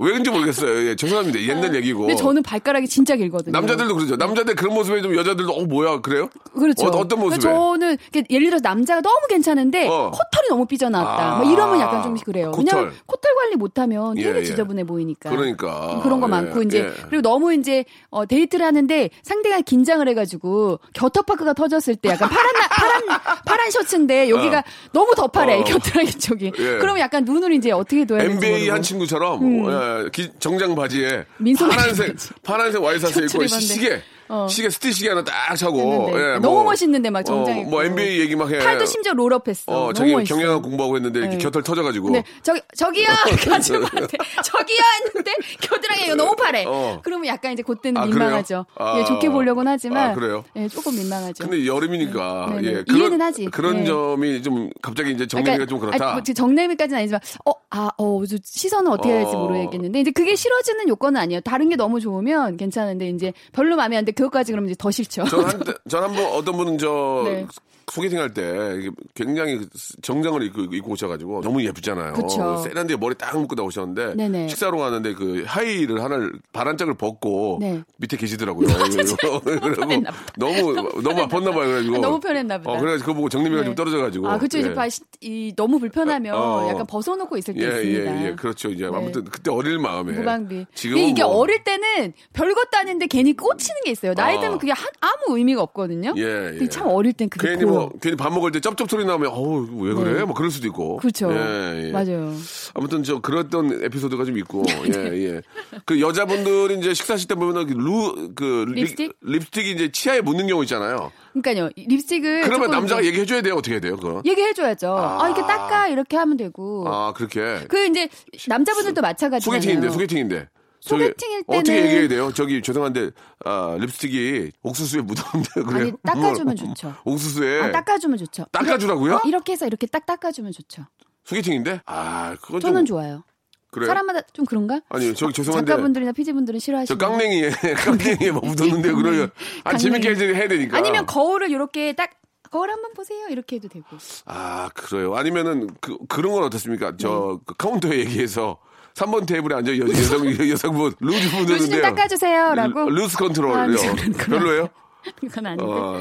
Speaker 1: 왠지 모르겠어요. 예, 죄송합니다. 옛날 얘기고.
Speaker 3: 근데 저는 발가락이 진짜 길거든요.
Speaker 1: 남자들도 그러죠. 남자들 그런 모습에 좀 여자들도 어 뭐야 그래요?
Speaker 3: 그렇죠.
Speaker 1: 어떤 모습에?
Speaker 3: 저는 예를 들어서 남자가 너무 괜찮은데
Speaker 1: 어.
Speaker 3: 코털이 너무 삐져나왔다.
Speaker 1: 아,
Speaker 3: 뭐 이러면 약간 좀 그래요.
Speaker 1: 코털.
Speaker 3: 왜냐면 코털 관리 못하면 되게
Speaker 1: 예, 예.
Speaker 3: 지저분해 보이니까.
Speaker 1: 그러니까.
Speaker 3: 그런 거
Speaker 1: 예,
Speaker 3: 많고 이제
Speaker 1: 예.
Speaker 3: 그리고 너무 이제 어, 데이트를 하는데 상대가 긴장을 해가지고 겨터파크가 터졌을 때 약간 파란 나- 파란 파란 셔츠인데 여기가 너무 더 파래
Speaker 1: 어.
Speaker 3: 겨드랑이 쪽이.
Speaker 1: 예.
Speaker 3: 그러면 약간 눈을 이제 어떻게 둬야 될지
Speaker 1: NBA
Speaker 3: 모르고.
Speaker 1: 한 친구처럼 예, 기- 정장 바지에
Speaker 3: 음. 민소매
Speaker 1: 파란색
Speaker 3: 바지.
Speaker 1: 파란색 와이셔츠 입고. 시계
Speaker 3: 어.
Speaker 1: 시계 스티 시계 하나 딱 차고. 예,
Speaker 3: 너무 멋있는데 막 정장
Speaker 1: 어,
Speaker 3: 입고.
Speaker 1: 뭐 NBA 얘기 막 해.
Speaker 3: 팔도 심지어 롤업했어.
Speaker 1: 어, 자기
Speaker 3: 멋있어.
Speaker 1: 경영학 공부하고 했는데 이렇게
Speaker 3: 네.
Speaker 1: 곁을 터져가지고.
Speaker 3: 네, 저기 저기요 가족한테 저기요 했는데 겨드랑이가 너무 파래.
Speaker 1: 어.
Speaker 3: 그러면 약간 이제 그때는
Speaker 1: 아?
Speaker 3: 민망하죠.
Speaker 1: 아.
Speaker 3: 예, 좋게 보려고는 하지만
Speaker 1: 아, 그래요?
Speaker 3: 예, 조금 민망하죠.
Speaker 1: 근데 여름이니까
Speaker 3: 네, 네.
Speaker 1: 예,
Speaker 3: 이해는 하지.
Speaker 1: 그런
Speaker 3: 네.
Speaker 1: 점이 좀 갑자기 이제 정리가 좀 그렇다.
Speaker 3: 아, 뭐 정내미까지는 아니지만, 어, 아, 어, 저 시선은 어떻게 해야 될지
Speaker 1: 어.
Speaker 3: 모르겠는데, 이제 그게 싫어지는 요건은 아니에요. 다른 게 너무 좋으면 괜찮은데, 이제 별로 마음에 안 돼. 그것까지 그러면 이제 더 싫죠.
Speaker 1: 전 한 전 한번 어떤 분은 저
Speaker 3: 네.
Speaker 1: 소개팅 할 때 굉장히 정장을 입고, 입고 오셔가지고 너무 예쁘잖아요.
Speaker 3: 그쵸.
Speaker 1: 세련되게 머리 딱 묶고 나오셨는데
Speaker 3: 네네.
Speaker 1: 식사로 가는데 그 하이를 하나를 바란짝을 벗고
Speaker 3: 네.
Speaker 1: 밑에 계시더라고요.
Speaker 3: 보다.
Speaker 1: 너무 너무 아팠나 봐요. 그래가지고
Speaker 3: 아, 너무 편했나 보다.
Speaker 1: 어, 그래가지고 그거 보고 정리미가
Speaker 3: 네.
Speaker 1: 좀 떨어져가지고.
Speaker 3: 아. 이제
Speaker 1: 예.
Speaker 3: 바- 이, 너무 불편하면
Speaker 1: 어.
Speaker 3: 약간 벗어놓고 있을 때
Speaker 1: 예,
Speaker 3: 있습니다.
Speaker 1: 예, 예, 그렇죠. 이제
Speaker 3: 네.
Speaker 1: 아무튼 그때 어릴 마음에.
Speaker 3: 무방비.
Speaker 1: 지금
Speaker 3: 근데 이게
Speaker 1: 뭐,
Speaker 3: 어릴 때는 별것도 아닌데 괜히 꽂히는 게 있어요. 나이
Speaker 1: 아.
Speaker 3: 들면 그게 한- 아무 의미가 없거든요.
Speaker 1: 예,
Speaker 3: 근데
Speaker 1: 예.
Speaker 3: 참 어릴 땐 그게
Speaker 1: 괜히
Speaker 3: 보 여.
Speaker 1: 뭐 괜히 밥 먹을 때 쩝쩝 소리 나면 어우 왜 그래?
Speaker 3: 네.
Speaker 1: 뭐 그럴 수도 있고.
Speaker 3: 그렇죠.
Speaker 1: 예, 예.
Speaker 3: 맞아요.
Speaker 1: 아무튼 저 그랬던 에피소드가 좀 있고
Speaker 3: 네.
Speaker 1: 예 예. 그 여자분들이 이제 식사하실 때 보면은 루그
Speaker 3: 립스틱?
Speaker 1: 립스틱이 이제 치아에 묻는 경우 있잖아요.
Speaker 3: 그러니까요. 이 립스틱을
Speaker 1: 그러면 남자가
Speaker 3: 이제
Speaker 1: 얘기해 줘야 돼요. 어떻게 해야 돼요? 그거?
Speaker 3: 얘기해 줘야죠.
Speaker 1: 아.
Speaker 3: 아, 이렇게 닦아 이렇게 하면 되고.
Speaker 1: 아 그렇게
Speaker 3: 그 이제 남자분들도 마찬가지잖아요.
Speaker 1: 소개팅인데 소개팅인데.
Speaker 3: 소개팅일
Speaker 1: 어떻게
Speaker 3: 때는-
Speaker 1: 얘기해야 돼요? 저기 죄송한데 아, 립스틱이 옥수수에 묻었는데 그래요.
Speaker 3: 아니, 닦아주면 좋죠.
Speaker 1: 옥수수에
Speaker 3: 아, 닦아주면 좋죠.
Speaker 1: 닦아주라고요?
Speaker 3: 이렇게, 이렇게 해서 이렇게 딱 닦아주면 좋죠.
Speaker 1: 소개팅인데? 아 그건
Speaker 3: 저는
Speaker 1: 좀
Speaker 3: 좋아요.
Speaker 1: 그래요.
Speaker 3: 사람마다 좀 그런가?
Speaker 1: 아니 저기 죄송한데
Speaker 3: 작가분들이나 피디분들은
Speaker 1: 저
Speaker 3: 싫어하시는
Speaker 1: 깡냉이에 깡냉이에 뭐 묻었는데 그러면 아 재밌게. 해야 되니까.
Speaker 3: 아니면 거울을 이렇게 딱 거울 한번 보세요. 이렇게 해도 되고.
Speaker 1: 아, 그래요. 아니면은 그 그런 건 어떻습니까?
Speaker 3: 네.
Speaker 1: 저그 카운터에 얘기해서 3번 테이블에 앉아 여, 여성 여성분 루즈
Speaker 3: 루즈 좀
Speaker 1: 묻었는데
Speaker 3: 닦아주세요라고.
Speaker 1: 컨트롤요.
Speaker 3: 아, 그런 거.
Speaker 1: 별로예요?
Speaker 3: 그건 아닌데.
Speaker 1: 어,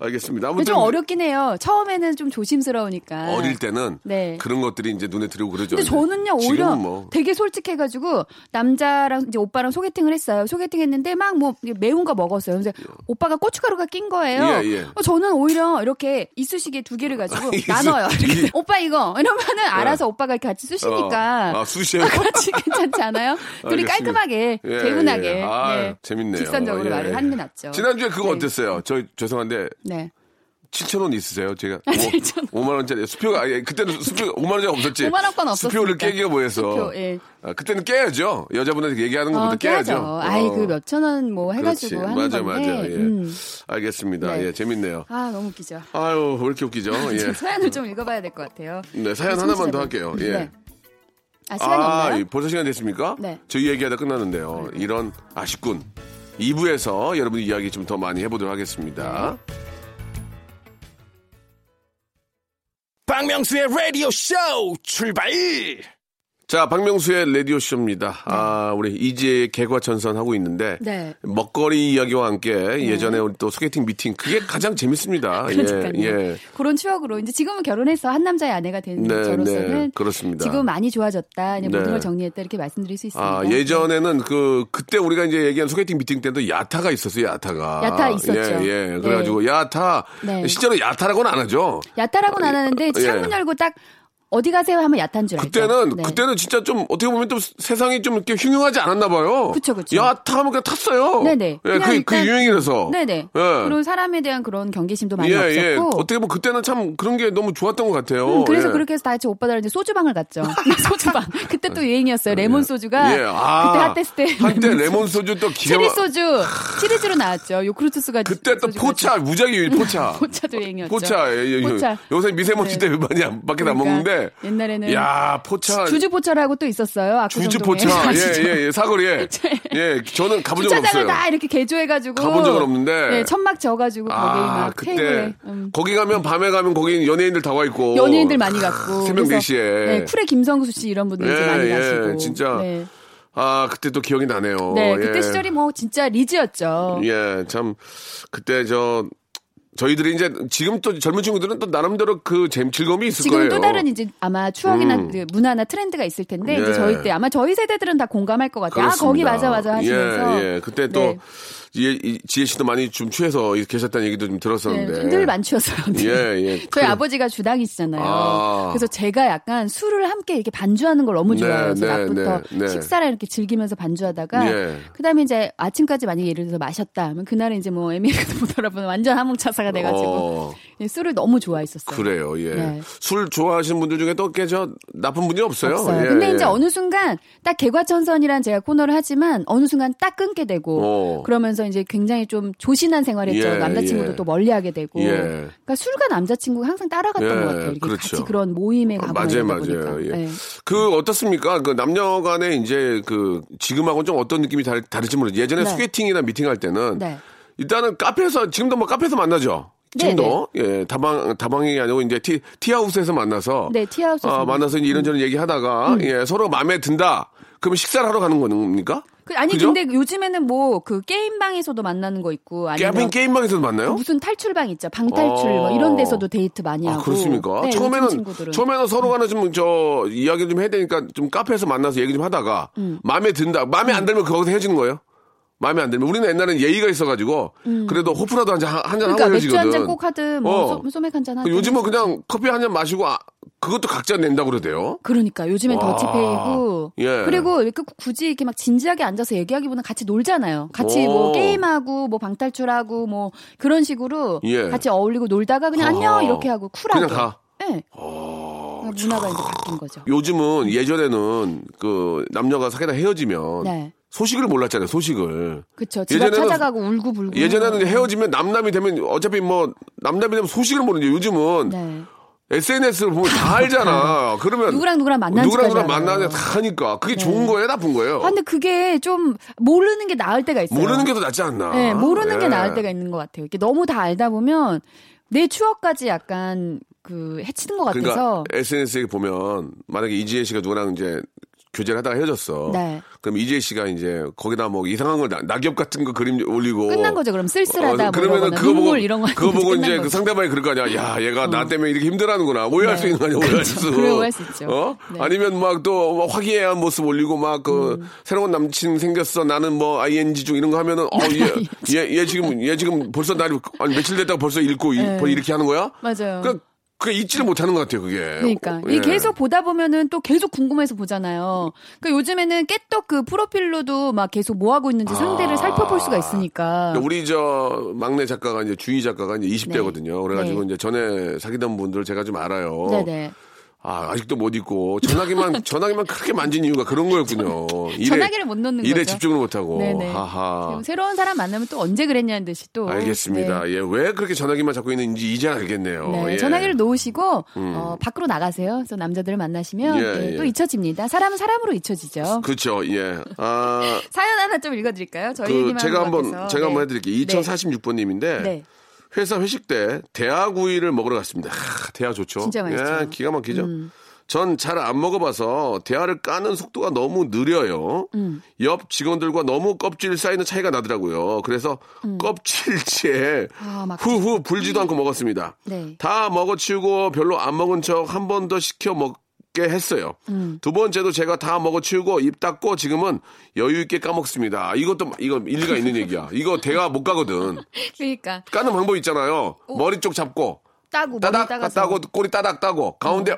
Speaker 1: 알겠습니다.
Speaker 3: 근데
Speaker 1: 아무튼
Speaker 3: 좀 어렵긴 해요. 처음에는 좀 조심스러우니까.
Speaker 1: 어릴 때는
Speaker 3: 네.
Speaker 1: 그런 것들이 이제 눈에 들어오고 그러죠.
Speaker 3: 근데 저는요 오히려
Speaker 1: 뭐
Speaker 3: 되게 솔직해가지고 남자랑 이제 오빠랑 소개팅을 했어요. 소개팅했는데 막 뭐 매운 거 먹었어요. 그래서 오빠가 고춧가루가 낀 거예요.
Speaker 1: 예, 예.
Speaker 3: 어, 저는 오히려 이렇게 이쑤시개 두 개를 가지고 나눠요. 이렇게.
Speaker 1: 이-
Speaker 3: 오빠 이거 이러면은 알아서 오빠가 이렇게 같이 쑤시니까
Speaker 1: 어, 아, 쑤셔요?
Speaker 3: 같이 괜찮지 않아요? 둘이
Speaker 1: 알겠습니다.
Speaker 3: 깔끔하게
Speaker 1: 예,
Speaker 3: 개운하게
Speaker 1: 예. 아,
Speaker 3: 네.
Speaker 1: 재밌네요.
Speaker 3: 직선적으로
Speaker 1: 예.
Speaker 3: 말을 하는 게 낫죠.
Speaker 1: 지난주에 그거
Speaker 3: 네.
Speaker 1: 어땠어요? 저 죄송한데
Speaker 3: 네.
Speaker 1: 7천 원 있으세요? 제가
Speaker 3: 아, 7,000
Speaker 1: 5만 원짜리 수표가 아니 그때는 수표 5만 원짜리 없었지.
Speaker 3: 5만 원권 없었으니까.
Speaker 1: 수표를 깨기가 뭐해서.
Speaker 3: 수표, 예.
Speaker 1: 아, 그때는 깨야죠. 여자분한테 얘기하는 것부터
Speaker 3: 어,
Speaker 1: 깨야죠.
Speaker 3: 깨야죠. 아이
Speaker 1: 어.
Speaker 3: 그 몇천 원 뭐 해가지고
Speaker 1: 그렇지.
Speaker 3: 하는
Speaker 1: 맞아,
Speaker 3: 건데.
Speaker 1: 맞아. 예.
Speaker 3: 음.
Speaker 1: 알겠습니다.
Speaker 3: 네.
Speaker 1: 예, 재밌네요.
Speaker 3: 아 너무 웃기죠.
Speaker 1: 아유, 왜 이렇게 웃기죠? 예.
Speaker 3: 저 사연을 좀 읽어봐야 될 것 같아요.
Speaker 1: 네, 사연 하나만 더. 할게요. 예.
Speaker 3: 네. 아 시간이
Speaker 1: 아,
Speaker 3: 없나요?
Speaker 1: 이- 벌써 시간 됐습니까?
Speaker 3: 네.
Speaker 1: 저희 얘기하다 끝났는데요. 이런 아쉽군. 2부에서 여러분 이야기 좀 더 많이 해보도록 하겠습니다.
Speaker 3: 네.
Speaker 2: 박명수의 라디오 쇼 출발!
Speaker 1: 자, 박명수의 라디오쇼입니다. 아, 우리 이지의 개과천선 하고 있는데.
Speaker 3: 네.
Speaker 1: 먹거리 이야기와 함께 예전에 우리 또 소개팅 미팅. 그게 가장 재밌습니다.
Speaker 3: 그러니까요.
Speaker 1: 예, 예.
Speaker 3: 그런 추억으로 이제 지금은 결혼해서 한 남자의 아내가 된
Speaker 1: 네,
Speaker 3: 저로서는
Speaker 1: 네, 그렇습니다.
Speaker 3: 지금 많이 좋아졌다. 이제 모든
Speaker 1: 네.
Speaker 3: 걸 정리했다 이렇게 말씀드릴 수 있습니다.
Speaker 1: 아, 예전에는 그, 그때 우리가 이제 얘기한 소개팅 미팅 때도 야타가 있었어요, 야타가.
Speaker 3: 야타 있었죠.
Speaker 1: 예, 예. 그래가지고 야타.
Speaker 3: 네.
Speaker 1: 실제로 야타라고는 안 하죠.
Speaker 3: 야타라고는 안 하는데
Speaker 1: 예.
Speaker 3: 창문 열고 딱 어디 가세요 하면 야탄 줄 알죠.
Speaker 1: 그때는,
Speaker 3: 네.
Speaker 1: 그때는 진짜 좀 어떻게 보면 또 세상이 좀 이렇게 흉흉하지 않았나 봐요.
Speaker 3: 그쵸, 그쵸.
Speaker 1: 야타 하면 그냥 탔어요.
Speaker 3: 네네.
Speaker 1: 예,
Speaker 3: 그,
Speaker 1: 그 유행이라서.
Speaker 3: 네네.
Speaker 1: 예.
Speaker 3: 그리고 사람에 대한 그런 경계심도 많이
Speaker 1: 예, 예.
Speaker 3: 없었고.
Speaker 1: 어떻게 보면 그때는 참 그런 게 너무 좋았던 것 같아요.
Speaker 3: 음, 그래서
Speaker 1: 예.
Speaker 3: 그렇게 해서 다 같이 오빠들 이제 소주방을 갔죠. 소주방. 그때 또 유행이었어요. 레몬 소주가.
Speaker 1: 예, 아,
Speaker 3: 그때 핫했을 때.
Speaker 1: 한때 레몬 소주 또 기가
Speaker 3: 체리
Speaker 1: 막-
Speaker 3: 소주 시리즈로 나왔죠. 요크루트스가
Speaker 1: 그때 또 포차, 무작위 포차.
Speaker 3: 포차도 유행이었죠.
Speaker 1: 포차. 예, 예,
Speaker 3: 포차.
Speaker 1: 요새 미세먼지
Speaker 3: 네.
Speaker 1: 때문에 많이 안, 밖에 안
Speaker 3: 그러니까
Speaker 1: 먹는데.
Speaker 3: 옛날에는
Speaker 1: 야, 포차.
Speaker 3: 주주 포차라고 또 있었어요.
Speaker 1: 주주 포차.
Speaker 3: 아시죠?
Speaker 1: 예, 예, 예, 사거리에. 예, 저는 가본 적은 없어요.
Speaker 3: 다 이렇게 개조해가지고
Speaker 1: 가본 적은 없는데.
Speaker 3: 네, 천막 져가지고 거기
Speaker 1: 아,
Speaker 3: 막
Speaker 1: 그때
Speaker 3: 테이블에 음.
Speaker 1: 거기 가면 밤에 가면 거기 연예인들 다 와 있고
Speaker 3: 연예인들 많이 갔고
Speaker 1: 새벽
Speaker 3: 그래서,
Speaker 1: 4시에
Speaker 3: 네, 쿨의 김성수 씨 이런 분들 이제
Speaker 1: 예,
Speaker 3: 많이
Speaker 1: 예,
Speaker 3: 가시고
Speaker 1: 진짜.
Speaker 3: 네,
Speaker 1: 아 그때 또 기억이 나네요.
Speaker 3: 네, 그때
Speaker 1: 예.
Speaker 3: 시절이 뭐 진짜 리즈였죠.
Speaker 1: 예, 참 그때 저 저희들이 이제 지금 또 젊은 친구들은 또 나름대로 그 재- 즐거움이 있을
Speaker 3: 지금
Speaker 1: 거예요.
Speaker 3: 또 다른 이제 아마 추억이나
Speaker 1: 음.
Speaker 3: 그 문화나 트렌드가 있을 텐데
Speaker 1: 예.
Speaker 3: 이제 저희 때 아마 저희 세대들은 다 공감할 것 같아요. 아 거기
Speaker 1: 그렇습니다.
Speaker 3: 맞아 맞아 하시면서
Speaker 1: 예, 예. 그때 또
Speaker 3: 네.
Speaker 1: 이- 이- 지혜 씨도 많이 좀 취해서 계셨다는 얘기도 좀
Speaker 3: 네,
Speaker 1: 들었었는데.
Speaker 3: 늘 만취였어요. 네.
Speaker 1: 예, 예.
Speaker 3: 저희
Speaker 1: 그-
Speaker 3: 아버지가 주당이시잖아요.
Speaker 1: 아.
Speaker 3: 그래서 제가 약간 술을 함께 이렇게 반주하는 걸 너무
Speaker 1: 네,
Speaker 3: 좋아해요.
Speaker 1: 네,
Speaker 3: 낮부터
Speaker 1: 네, 네.
Speaker 3: 식사를 이렇게 즐기면서 반주하다가
Speaker 1: 예.
Speaker 3: 그다음에 이제 아침까지 만약에 예를 들어서 마셨다. 그러면 그날은 이제 뭐 에미애비도 못 알아보는 완전 함흥차사가 돼가지고
Speaker 1: 어.
Speaker 3: 예, 술을 너무 좋아했었어요.
Speaker 1: 그래요, 예.
Speaker 3: 네.
Speaker 1: 술 좋아하시는 분들 중에 또꽤저 나쁜 분이 없어요.
Speaker 3: 없어요.
Speaker 1: 예,
Speaker 3: 근데
Speaker 1: 예.
Speaker 3: 이제 어느 순간 딱 개과천선이란 제가 코너를 하지만 어느 순간 딱 끊게 되고
Speaker 1: 어.
Speaker 3: 그러면서 이제 굉장히 좀 조신한 생활했죠.
Speaker 1: 예,
Speaker 3: 남자친구도
Speaker 1: 예.
Speaker 3: 또 멀리하게 되고.
Speaker 1: 예.
Speaker 3: 그러니까 술과 남자친구가 항상 따라갔던
Speaker 1: 예,
Speaker 3: 것 같아요. 이렇게
Speaker 1: 그렇죠.
Speaker 3: 같이 그런 모임에 가고
Speaker 1: 맞아요, 맞아요.
Speaker 3: 보니까.
Speaker 1: 예.
Speaker 3: 예.
Speaker 1: 그 어떻습니까? 그 남녀 간에 이제 그 지금하고는 좀 어떤 느낌이 다르, 다를지 모르겠어요. 예전에
Speaker 3: 네.
Speaker 1: 소개팅이나 미팅할 때는
Speaker 3: 네.
Speaker 1: 일단은 카페에서 지금도 뭐 카페에서 만나죠.
Speaker 3: 네,
Speaker 1: 지금도 예 다방 다방이 아니고 이제 티 티하우스에서 만나서
Speaker 3: 네, 티하우스에서
Speaker 1: 아, 만나서 이런저런 얘기하다가 예 서로 마음에 든다. 그러면 식사를 하러 가는 겁니까?
Speaker 3: 그, 아니
Speaker 1: 그죠?
Speaker 3: 근데 요즘에는 뭐 그 게임방에서도 만나는 거 있고 아니면
Speaker 1: 게임 게임방에서도 만나요?
Speaker 3: 무슨 탈출방 있죠. 방탈출
Speaker 1: 어.
Speaker 3: 뭐 이런 데서도 데이트 많이
Speaker 1: 아,
Speaker 3: 하고.
Speaker 1: 그렇습니까?
Speaker 3: 네,
Speaker 1: 처음에는. 처음에는 서로 간에 좀, 저, 이야기를 좀 해야 되니까 좀 카페에서 만나서 얘기 좀 하다가,
Speaker 3: 음.
Speaker 1: 마음에 든다. 마음에 안 들면 거기서 헤어지는 거예요? 마음에 안 들면. 우리는 옛날에는 예의가 있어가지고, 그래도 호프라도 한 잔, 한잔
Speaker 3: 음. 그러니까
Speaker 1: 하고
Speaker 3: 맥주
Speaker 1: 헤어지거든.
Speaker 3: 한잔 꼭 하든 뭐
Speaker 1: 어.
Speaker 3: 소, 소맥 한 잔 하든.
Speaker 1: 요즘은 그냥 커피 한 잔 마시고, 아, 그것도 각자 낸다고 그러대요.
Speaker 3: 그러니까 요즘엔
Speaker 1: 와.
Speaker 3: 더치페이고
Speaker 1: 예.
Speaker 3: 그리고 이렇게 굳이 이렇게 막 진지하게 앉아서 얘기하기보다는 같이 놀잖아요. 같이
Speaker 1: 오.
Speaker 3: 뭐 게임하고 뭐 방탈출하고 뭐 그런 식으로
Speaker 1: 예.
Speaker 3: 같이 어울리고 놀다가 그냥
Speaker 1: 아하.
Speaker 3: 안녕 이렇게 하고 쿨하게.
Speaker 1: 그냥 가.
Speaker 3: 네. 문화가 이제 바뀐 거죠.
Speaker 1: 요즘은 예전에는 그 남녀가 사귀다 헤어지면,
Speaker 3: 네.
Speaker 1: 소식을 몰랐잖아요, 소식을.
Speaker 3: 앞
Speaker 1: 예전에는-
Speaker 3: 찾아가고 울고 불고.
Speaker 1: 예전에는 헤어지면 남남이 되면 어차피 뭐 남남이 되면 소식을 모르는데 요즘은
Speaker 3: 네.
Speaker 1: SNS를 보면 다 알잖아. 그러면
Speaker 3: 누구랑 누구랑 만난지까지
Speaker 1: 누구랑 누구랑. 만나냐 다 하니까 그게
Speaker 3: 네.
Speaker 1: 좋은 거예요, 나쁜 거예요?
Speaker 3: 아, 근데 그게 좀 모르는 게 나을 때가 있어요.
Speaker 1: 모르는 게 더 낫지 않나?
Speaker 3: 네, 모르는 게
Speaker 1: 예.
Speaker 3: 나을 때가 있는 것 같아요. 이렇게 너무 다 알다 보면 내 추억까지 약간 그 해치는 것 같아서.
Speaker 1: 그러니까 SNS에 보면 만약에 이지혜 씨가 누구랑 이제 교제를 하다가 헤어졌어.
Speaker 3: 네.
Speaker 1: 그럼 이지혜 씨가 이제 거기다 뭐 이상한 걸 나- 낙엽 같은 거 그림 올리고
Speaker 3: 끝난 거죠. 그럼 쓸쓸하다, 뭐
Speaker 1: 그러면은 그거 보고
Speaker 3: 이런 거
Speaker 1: 그거 보고 이제. 그 상대방이 그럴 거 아니야. 야, 얘가 나 때문에 이렇게 힘들어하는구나. 오해할
Speaker 3: 네.
Speaker 1: 수 있는 거 아니야. 오해할 수.
Speaker 3: 그래, 오해할 수 있죠.
Speaker 1: 어?
Speaker 3: 네.
Speaker 1: 아니면 막 또 화기애애한 모습 올리고 막그
Speaker 3: 음.
Speaker 1: 새로운 남친 생겼어. 나는 뭐 ING 중 이런 거 하면은 어얘얘 얘 지금 얘 지금 벌써 날이 아니 며칠 됐다가 벌써 읽고 이-
Speaker 3: 네.
Speaker 1: 이렇게 하는 거야?
Speaker 3: 맞아요.
Speaker 1: 그 그게 잊지를 못하는 것 같아요. 그게.
Speaker 3: 그러니까
Speaker 1: 예.
Speaker 3: 이 계속 보다 보면은 또 계속 궁금해서 보잖아요. 그 요즘에는 깨떡 그 프로필로도 막 계속 뭐 하고 있는지 상대를 살펴볼 수가 있으니까.
Speaker 1: 그러니까 우리 저 막내 작가가 이제 주희 작가가 이제 20대거든요. 그래가지고
Speaker 3: 네.
Speaker 1: 이제 전에 사귀던 분들 제가 좀 알아요.
Speaker 3: 네네.
Speaker 1: 아, 아직도 못 잊고 전화기만 전화기만 그렇게 만진 이유가 그런 거였군요. 일에,
Speaker 3: 전화기를 못 놓는
Speaker 1: 일에
Speaker 3: 거죠.
Speaker 1: 집중을 못 하고. 하하.
Speaker 3: 새로운 사람 만나면 또 언제 그랬냐는 듯이 또.
Speaker 1: 알겠습니다.
Speaker 3: 네.
Speaker 1: 예, 왜 그렇게 전화기만 잡고 있는지 이제 알겠네요.
Speaker 3: 네,
Speaker 1: 예. 음.
Speaker 3: 전화기를 놓으시고 어, 밖으로 나가세요. 그래서 남자들을 만나시면
Speaker 1: 예,
Speaker 3: 네,
Speaker 1: 예.
Speaker 3: 또 잊혀집니다. 사람은 사람으로 잊혀지죠.
Speaker 1: 그렇죠. 예. 아,
Speaker 3: 사연 하나 좀 읽어드릴까요? 저희
Speaker 1: 그 제가 한번. 제가 한번
Speaker 3: 네.
Speaker 1: 해드릴게요. 2046번님인데
Speaker 3: 네.
Speaker 1: 회사 회식 때 대하구이를 먹으러 갔습니다. 하, 대하 좋죠.
Speaker 3: 진짜 맛있죠. 음.
Speaker 1: 예, 기가 막히죠. 전잘 안 먹어봐서 대하를 까는 속도가 너무 느려요.
Speaker 3: 음.
Speaker 1: 옆 직원들과 너무 껍질 사이는 차이가 나더라고요. 그래서 껍질째
Speaker 3: 아, 막
Speaker 1: 후후 불지도 않고 먹었습니다.
Speaker 3: 네.
Speaker 1: 다 먹어치우고 별로 안 먹은 척 한 번 더 시켜 먹 게 했어요.
Speaker 3: 음.
Speaker 1: 두 번째도 제가 다 먹어 치우고 입 닫고 지금은 여유 있게 까먹습니다. 이것도 이거 일리가 있는 얘기야. 이거 대화 못 가거든.
Speaker 3: 그러니까
Speaker 1: 까는 방법 있잖아요. 머리 쪽 잡고
Speaker 3: 따고
Speaker 1: 따닥. 따고 꼬리 따닥 따고 가운데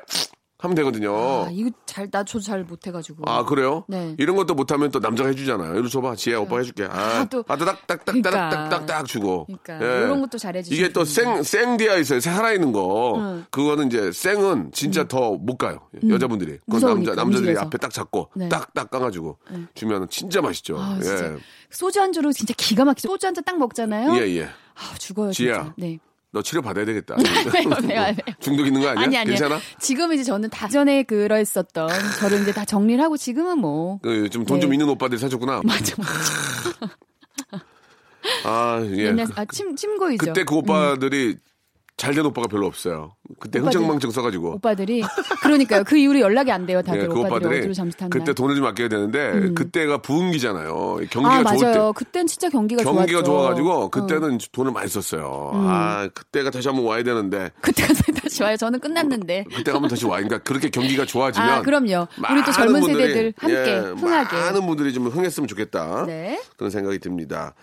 Speaker 1: 하면 되거든요.
Speaker 3: 아, 이거 잘 나 저도 잘 못해가지고.
Speaker 1: 아 그래요?
Speaker 3: 네.
Speaker 1: 이런 것도 못하면 또 남자가 해주잖아요. 이리 줘봐, 지혜 오빠 해줄게. 아,
Speaker 3: 아, 또-
Speaker 1: 아, 따닥 따닥
Speaker 3: 그러니까.
Speaker 1: 따닥 주고.
Speaker 3: 그러니까
Speaker 1: 예.
Speaker 3: 이런 것도 잘해주시는
Speaker 1: 이게 또 생 생디아 있어요. 살아 있는 거.
Speaker 3: 응.
Speaker 1: 그거는 이제 생은 진짜 더못 가요. 여자분들이. 그건
Speaker 3: 음. 무서우니까,
Speaker 1: 남자 남자들이
Speaker 3: 움직여서.
Speaker 1: 앞에 딱 잡고
Speaker 3: 네.
Speaker 1: 딱딱 까가지고 주면 진짜 맛있죠.
Speaker 3: 아,
Speaker 1: 예.
Speaker 3: 진짜. 소주 안주로 진짜 기가 막히죠. 소주 한 잔 딱 먹잖아요.
Speaker 1: 예, 예.
Speaker 3: 아, 죽어요,
Speaker 1: 지혜야.
Speaker 3: 진짜. 네.
Speaker 1: 너 치료 받아야 되겠다.
Speaker 3: 왜요, 왜요, 왜요?
Speaker 1: 중독 있는 거 아니야?
Speaker 3: 아니, 아니.
Speaker 1: 괜찮아?
Speaker 3: 지금 이제 저는 다 전에 그러했었던 저를 이제 다 정리를 하고 지금은 뭐.
Speaker 1: 그좀돈좀
Speaker 3: 네.
Speaker 1: 있는 오빠들이 사줬구나.
Speaker 3: 맞아, 맞아.
Speaker 1: 아, 예.
Speaker 3: 옛날, 아, 침, 침고이죠.
Speaker 1: 그때 그 오빠들이 잘된 오빠가 별로 없어요. 그때
Speaker 3: 오빠들-
Speaker 1: 흥청망청 써가지고.
Speaker 3: 오빠들이 그러니까요. 그 이후로 연락이 안 돼요. 다들
Speaker 1: 예, 그
Speaker 3: 오빠들이.
Speaker 1: 그때 돈을 좀 아껴야 되는데 그때가 부흥기잖아요. 경기가
Speaker 3: 아
Speaker 1: 좋을 때
Speaker 3: 맞아요. 그땐 진짜 경기가
Speaker 1: 경기가
Speaker 3: 좋았죠.
Speaker 1: 좋아가지고
Speaker 3: 응.
Speaker 1: 그때는 돈을 많이 썼어요. 아 그때가 다시 한번 와야 되는데
Speaker 3: 그때가 다시 와요. 저는 끝났는데.
Speaker 1: 그때가 한번 다시 와. 그러니까 그렇게 경기가 좋아지면
Speaker 3: 아 그럼요. 우리 또 젊은
Speaker 1: 분들이,
Speaker 3: 세대들 함께
Speaker 1: 예,
Speaker 3: 흥하게.
Speaker 1: 많은 분들이 좀 흥했으면 좋겠다.
Speaker 3: 네.
Speaker 1: 그런 생각이 듭니다.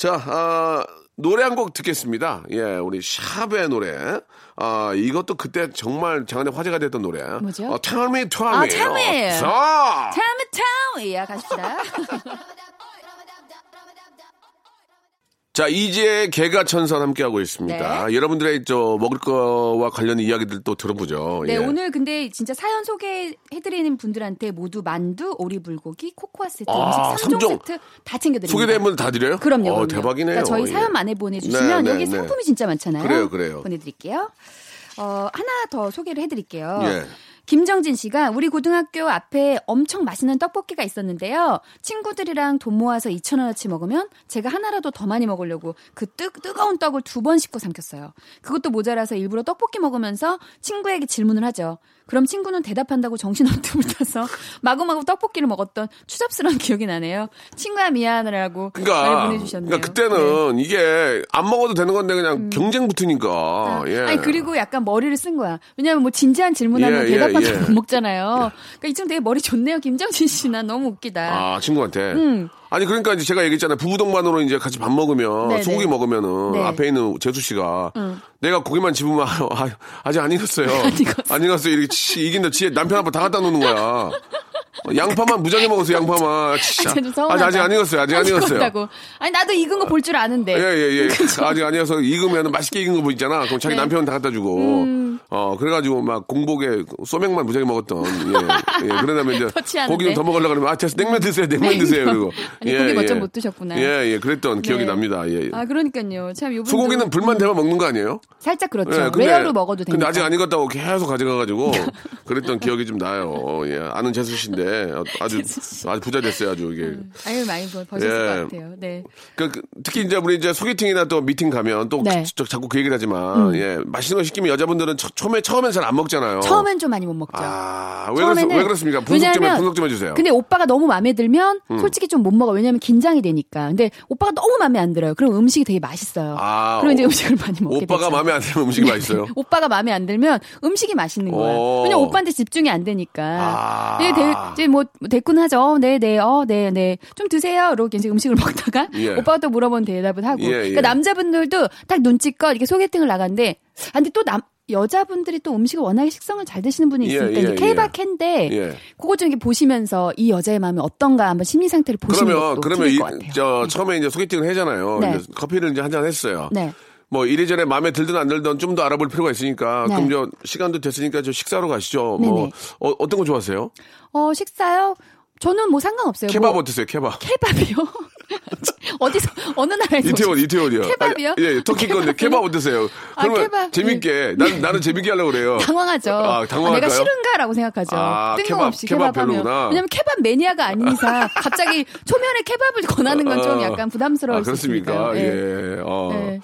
Speaker 1: 자, 아, 노래 한 곡 듣겠습니다. 예, 우리 샵의 노래. 아, 이것도 그때 정말 장안에 화제가 됐던 노래.
Speaker 3: 뭐죠?
Speaker 1: 어, tell me, tell
Speaker 3: 아,
Speaker 1: me.
Speaker 3: tell me.
Speaker 1: 어, 자,
Speaker 3: 참에 참! 야, 가십시다.
Speaker 1: 자, 이제 개가천선 함께하고 있습니다.
Speaker 3: 네.
Speaker 1: 여러분들의 저 먹을 거와 관련 이야기들 또 들어보죠.
Speaker 3: 네,
Speaker 1: 예.
Speaker 3: 오늘 근데 진짜 사연 소개해드리는 분들한테 모두 만두, 오리불고기, 코코아 세트,
Speaker 1: 아,
Speaker 3: 음식 3종
Speaker 1: 삼종.
Speaker 3: 세트 다 챙겨드립니다.
Speaker 1: 소개된 분 다 드려요?
Speaker 3: 그럼요.
Speaker 1: 어,
Speaker 3: 그럼요.
Speaker 1: 대박이네요.
Speaker 3: 그러니까 저희
Speaker 1: 예.
Speaker 3: 사연 많이 보내주시면
Speaker 1: 네, 네,
Speaker 3: 여기
Speaker 1: 네.
Speaker 3: 상품이 진짜 많잖아요.
Speaker 1: 그래요, 그래요.
Speaker 3: 보내드릴게요. 어, 하나 더 소개를 해드릴게요.
Speaker 1: 예.
Speaker 3: 김정진 씨가 우리 고등학교 앞에 엄청 맛있는 떡볶이가 있었는데요. 친구들이랑 돈 모아서 2,000원어치 먹으면 제가 하나라도 더 많이 먹으려고 그 뜨, 뜨거운 떡을 두 번 씻고 삼켰어요. 그것도 모자라서 일부러 떡볶이 먹으면서 친구에게 질문을 하죠. 그럼 친구는 대답한다고 정신없게 불타서 마구마구 떡볶이를 먹었던 추잡스러운 기억이 나네요. 친구야 미안하라고
Speaker 1: 그러니까,
Speaker 3: 말 보내주셨네요.
Speaker 1: 그러니까 그때는 이게 안 먹어도 되는 건데 그냥 경쟁 붙으니까.
Speaker 3: 네. 아,
Speaker 1: 예.
Speaker 3: 아니 그리고 약간 머리를 쓴 거야. 왜냐하면 뭐 진지한 질문하면
Speaker 1: 예, 예,
Speaker 3: 대답하다가
Speaker 1: 예.
Speaker 3: 못 먹잖아요. 그러니까 이쯤 되게 머리 좋네요, 김정진 씨. 난 너무 웃기다.
Speaker 1: 아, 친구한테.
Speaker 3: 음.
Speaker 1: 아니, 그러니까 이제 제가 얘기했잖아요. 부부 동반으로 이제 같이 밥 먹으면,
Speaker 3: 네네.
Speaker 1: 소고기 먹으면은,
Speaker 3: 네.
Speaker 1: 앞에 있는 재수 씨가, 내가 고기만 집으면, 아, 아직 안 익었어요.
Speaker 3: 익었어.
Speaker 1: 안 익었어요. 이렇게 치, 이긴다. 지 남편 앞에 다 갖다 놓는 거야. 양파만 무지하게 먹었어요, 양파만. 진짜.
Speaker 3: 진짜
Speaker 1: 아직. 아직 안 익었어요. 아직 안 익었어요.
Speaker 3: 익었다고. 아니 나도 익은 거 볼 줄 아는데.
Speaker 1: 예, 예, 예. 아직 아니어서 익으면 맛있게 익은 거 보이잖아. 그럼 자기
Speaker 3: 네.
Speaker 1: 남편 다 갖다 주고. 어, 그래가지고 막 공복에 소맥만 무지하게 먹었던. 예, 예. 다음에 이제
Speaker 3: 터치하는데.
Speaker 1: 고기 좀더 먹으려고 그러면 아, 됐어. 냉면 드세요. 냉면 드세요. 그리고.
Speaker 3: 아니, 고기 몇점못 드셨구나.
Speaker 1: 예, 예. 그랬던 기억이
Speaker 3: 네.
Speaker 1: 납니다. 예. 예.
Speaker 3: 아 그러니까요. 참 요분
Speaker 1: 소고기는 불만 대면 먹는 거 아니에요?
Speaker 3: 살짝 그렇죠.
Speaker 1: 예, 근데-
Speaker 3: rare로 먹어도 되니까.
Speaker 1: 근데 아직 안 익었다고 계속 가져가가지고 그랬던 기억이 좀 나요. 예, 아는 제수씨인데 아주 아주 부자 됐어요. 아주 이게.
Speaker 3: 아유 많이 버- 버셨을
Speaker 1: 예.
Speaker 3: 것 같아요. 네.
Speaker 1: 그, 그, 특히 이제 우리 이제 소개팅이나 또 미팅 가면 또
Speaker 3: 네. 음.
Speaker 1: 자- 자꾸 그 얘기를 하지만 예 맛있는 거 시키면 여자분들은 처, 처음에 처음엔 잘 안 먹잖아요.
Speaker 3: 처음엔 좀 많이 못 먹죠.
Speaker 1: 아왜 그렇, 왜 그렇습니까? 분석 좀 분석 좀 해주세요. 음.
Speaker 3: 근데 오빠가 너무 마음에 들면 솔직히 좀 못 먹어. 왜냐면 긴장이 되니까. 근데 오빠가 너무 마음에 안 들어요. 그럼 음식이 되게 맛있어요.
Speaker 1: 아,
Speaker 3: 그럼 이제
Speaker 1: 오-
Speaker 3: 음식을 많이 먹게
Speaker 1: 오빠가
Speaker 3: 되죠.
Speaker 1: 마음에 안 들면 음식이 맛있어요.
Speaker 3: 오빠가 마음에 안 들면 음식이 맛있는 거야.
Speaker 1: 오.
Speaker 3: 왜냐면 오빠한테 집중이 안 되니까.
Speaker 1: 아.
Speaker 3: 네, 대, 이제 뭐 대꾸는 하죠. 어, 네, 네, 어, 네, 네. 좀 드세요. 이렇게 이제 음식을 먹다가
Speaker 1: 예.
Speaker 3: 오빠가 또 물어본 대답을 하고.
Speaker 1: 예, 예.
Speaker 3: 그러니까 남자분들도 딱 눈치껏 이렇게 소개팅을 나갔는데, 아, 근데 또 남, 여자분들이 또 음식을 워낙에 식성을 잘 드시는 분이
Speaker 1: 예,
Speaker 3: 있으니까
Speaker 1: 예,
Speaker 3: 이제
Speaker 1: 예.
Speaker 3: 케이바캔데
Speaker 1: 예.
Speaker 3: 그거 좀 이렇게 보시면서 이 여자의 마음이 어떤가 한번 심리 상태를 보시는
Speaker 1: 그러면 그러면 이. 저 처음에 이제 소개팅을 하잖아요.
Speaker 3: 네.
Speaker 1: 이제 커피를 이제 한 잔 했어요.
Speaker 3: 네.
Speaker 1: 뭐 이래저래 마음에 들든 안 들든 좀 더 알아볼 필요가 있으니까
Speaker 3: 네.
Speaker 1: 그럼 저 시간도 됐으니까 저 식사로 가시죠. 뭐
Speaker 3: 네네.
Speaker 1: 어, 어떤 거 좋아하세요?
Speaker 3: 어, 식사요? 저는 뭐 상관없어요.
Speaker 1: 케밥
Speaker 3: 뭐,
Speaker 1: 어떠세요? 케밥.
Speaker 3: 케밥이요? 어디서 어느 나라에서
Speaker 1: 이태원,
Speaker 3: 오셨어요?
Speaker 1: 이태원이요.
Speaker 3: 케밥이요?
Speaker 1: 아, 예, 터키 건데 케밥 어떠세요?
Speaker 3: 아,
Speaker 1: 그러면
Speaker 3: 케밥.
Speaker 1: 재밌게 난 나는 재밌게 하려고 그래요.
Speaker 3: 당황하죠.
Speaker 1: 아, 당황할까요?
Speaker 3: 내가 싫은가라고 생각하죠.
Speaker 1: 아,
Speaker 3: 뜬금없이
Speaker 1: 케밥,
Speaker 3: 케밥,
Speaker 1: 케밥
Speaker 3: 하면. 왜냐면 케밥 매니아가 아닌 이상 갑자기 초면에 케밥을 권하는 건좀
Speaker 1: 아,
Speaker 3: 약간 부담스러울
Speaker 1: 아,
Speaker 3: 수
Speaker 1: 그렇습니까?
Speaker 3: 있으니까요.
Speaker 1: 예. 어.
Speaker 3: 네.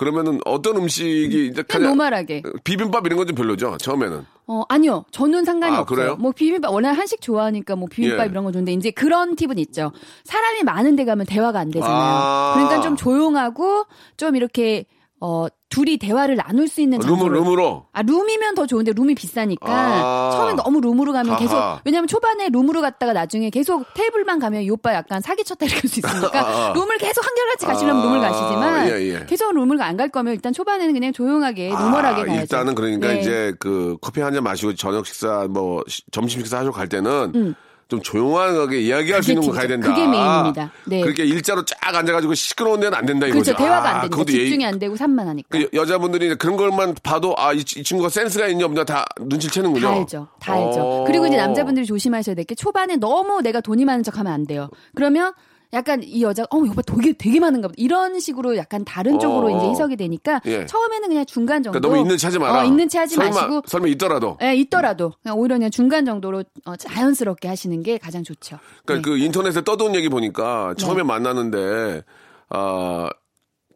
Speaker 1: 그러면은 어떤 음식이 이제
Speaker 3: 그냥 normal하게.
Speaker 1: 비빔밥 이런 건 좀 별로죠. 처음에는.
Speaker 3: 어, 아니요. 저는 상관이
Speaker 1: 아,
Speaker 3: 없어요.
Speaker 1: 그래요?
Speaker 3: 뭐 비빔밥 워낙 한식 좋아하니까 뭐 비빔밥
Speaker 1: 예.
Speaker 3: 이런 거 좋은데 이제 그런 팁은 있죠. 사람이 많은 데 가면 대화가 안 되잖아요.
Speaker 1: 아.
Speaker 3: 그러니까 좀 조용하고 좀 이렇게 어 둘이 대화를 나눌 수 있는
Speaker 1: 룸으로,
Speaker 3: 장소로
Speaker 1: 룸으로.
Speaker 3: 아, 룸이면 더 좋은데 룸이 비싸니까
Speaker 1: 아.
Speaker 3: 처음에 너무 룸으로 가면 계속
Speaker 1: 아하.
Speaker 3: 왜냐면 초반에 룸으로 갔다가 나중에 계속 테이블만 가면 이 오빠 약간 사기쳤다 이럴 수 있으니까
Speaker 1: 아.
Speaker 3: 룸을 계속 한결같이 가시려면
Speaker 1: 아.
Speaker 3: 룸을 가시지만
Speaker 1: 예, 예.
Speaker 3: 계속 룸을 안 갈 거면 일단 초반에는 그냥 조용하게 normal하게
Speaker 1: 아,
Speaker 3: 가야죠.
Speaker 1: 일단은 그러니까
Speaker 3: 네.
Speaker 1: 이제 그 커피 한 잔 마시고 저녁 식사 뭐 시- 점심 식사 하러 갈 때는 좀 조용하게 이야기할 수 있는 곳 가야. 된다.
Speaker 3: 그게 메인입니다. 네.
Speaker 1: 그렇게 일자로 쫙 앉아가지고 시끄러운 데는 안 된다 이거죠.
Speaker 3: 그렇죠. 대화가
Speaker 1: 아,
Speaker 3: 안 되니까
Speaker 1: 예의-
Speaker 3: 집중이 안 되고 산만하니까.
Speaker 1: 그 여- 여자분들이 그런 것만 봐도 아이 친구가 센스가 있냐 없냐 다 눈치를 채는군요.
Speaker 3: 다 알죠. 다 알죠.
Speaker 1: 어.
Speaker 3: 그리고 이제 남자분들이 조심하셔야 될 게 초반에 너무 내가 돈이 많은 척 하면 안 돼요. 그러면 약간 이 여자가 어 오빠 되게 되게 많은가 보다 이런 식으로 약간 다른 쪽으로
Speaker 1: 어.
Speaker 3: 이제 해석이 되니까
Speaker 1: 예.
Speaker 3: 처음에는 그냥 중간 정도
Speaker 1: 그러니까 너무 있는 체 하지 마라.
Speaker 3: 어, 있는 체 하지
Speaker 1: 설마,
Speaker 3: 마시고
Speaker 1: 설마 있더라도.
Speaker 3: 예, 있더라도 그냥 오히려 그냥 중간 정도로 어, 자연스럽게 하시는 게 가장 좋죠.
Speaker 1: 그러니까
Speaker 3: 네.
Speaker 1: 그 인터넷에 떠도는 얘기 보니까 처음에 만나는데 아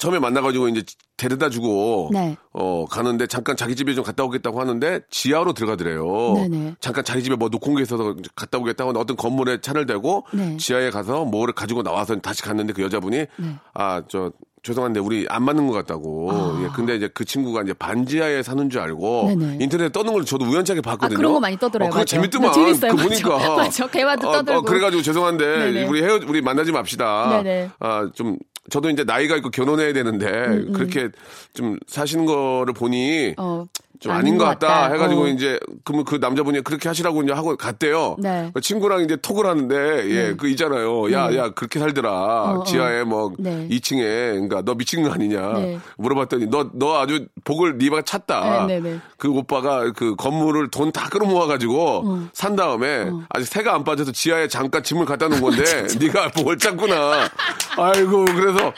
Speaker 1: 처음에 만나가지고 이제 데려다 주고
Speaker 3: 네.
Speaker 1: 어 가는데 잠깐 자기 집에 좀 갔다 오겠다고 하는데 지하로 들어가더래요.
Speaker 3: 네네.
Speaker 1: 잠깐 자기 집에 뭐 놓고 온 게 있어서 갔다 오겠다고 하는데 어떤 건물에 차를 대고
Speaker 3: 네.
Speaker 1: 지하에 가서 뭐를 가지고 나와서 다시 갔는데 그 여자분이
Speaker 3: 네.
Speaker 1: 아저 죄송한데 우리 안 맞는 것 같다고. 예, 근데 이제 그 친구가 이제 반지하에 사는 줄 알고
Speaker 3: 아. 네네.
Speaker 1: 인터넷에 떠는 걸 저도 우연찮게 봤거든요.
Speaker 3: 아, 그런 거 많이 떠들어요.
Speaker 1: 어, 그거. 재밌더만.
Speaker 3: 네, 재밌어요.
Speaker 1: 그 보니까.
Speaker 3: 맞죠. 맞죠. 개화도 떠들고.
Speaker 1: 그래가지고 죄송한데
Speaker 3: 네네.
Speaker 1: 우리 헤어 우리 만나지 맙시다.
Speaker 3: 네네.
Speaker 1: 아좀 저도 이제 나이가 있고 결혼해야 되는데 그렇게 좀 사시는 거를 보니
Speaker 3: 어,
Speaker 1: 좀 아닌 것 같다,
Speaker 3: 같다.
Speaker 1: 해가지고
Speaker 3: 어.
Speaker 1: 이제 그러면 그 남자분이 그렇게 하시라고 이제 하고 갔대요.
Speaker 3: 네.
Speaker 1: 그 친구랑 이제 톡을 하는데 예그 있잖아요. 야야 그렇게 살더라.
Speaker 3: 어,
Speaker 1: 지하에 뭐
Speaker 3: 네.
Speaker 1: 2층에 그러니까 너 미친 거 아니냐
Speaker 3: 네.
Speaker 1: 물어봤더니 너너 아주 복을 네가 찼다.
Speaker 3: 네, 네, 네.
Speaker 1: 그 오빠가 그 건물을 돈 다 끌어모아가지고
Speaker 3: 어.
Speaker 1: 산 다음에 아직 새가 안 빠져서 지하에 잠깐 짐을 갖다 놓은 건데 네가 복을 찼구나. 아이고 그래서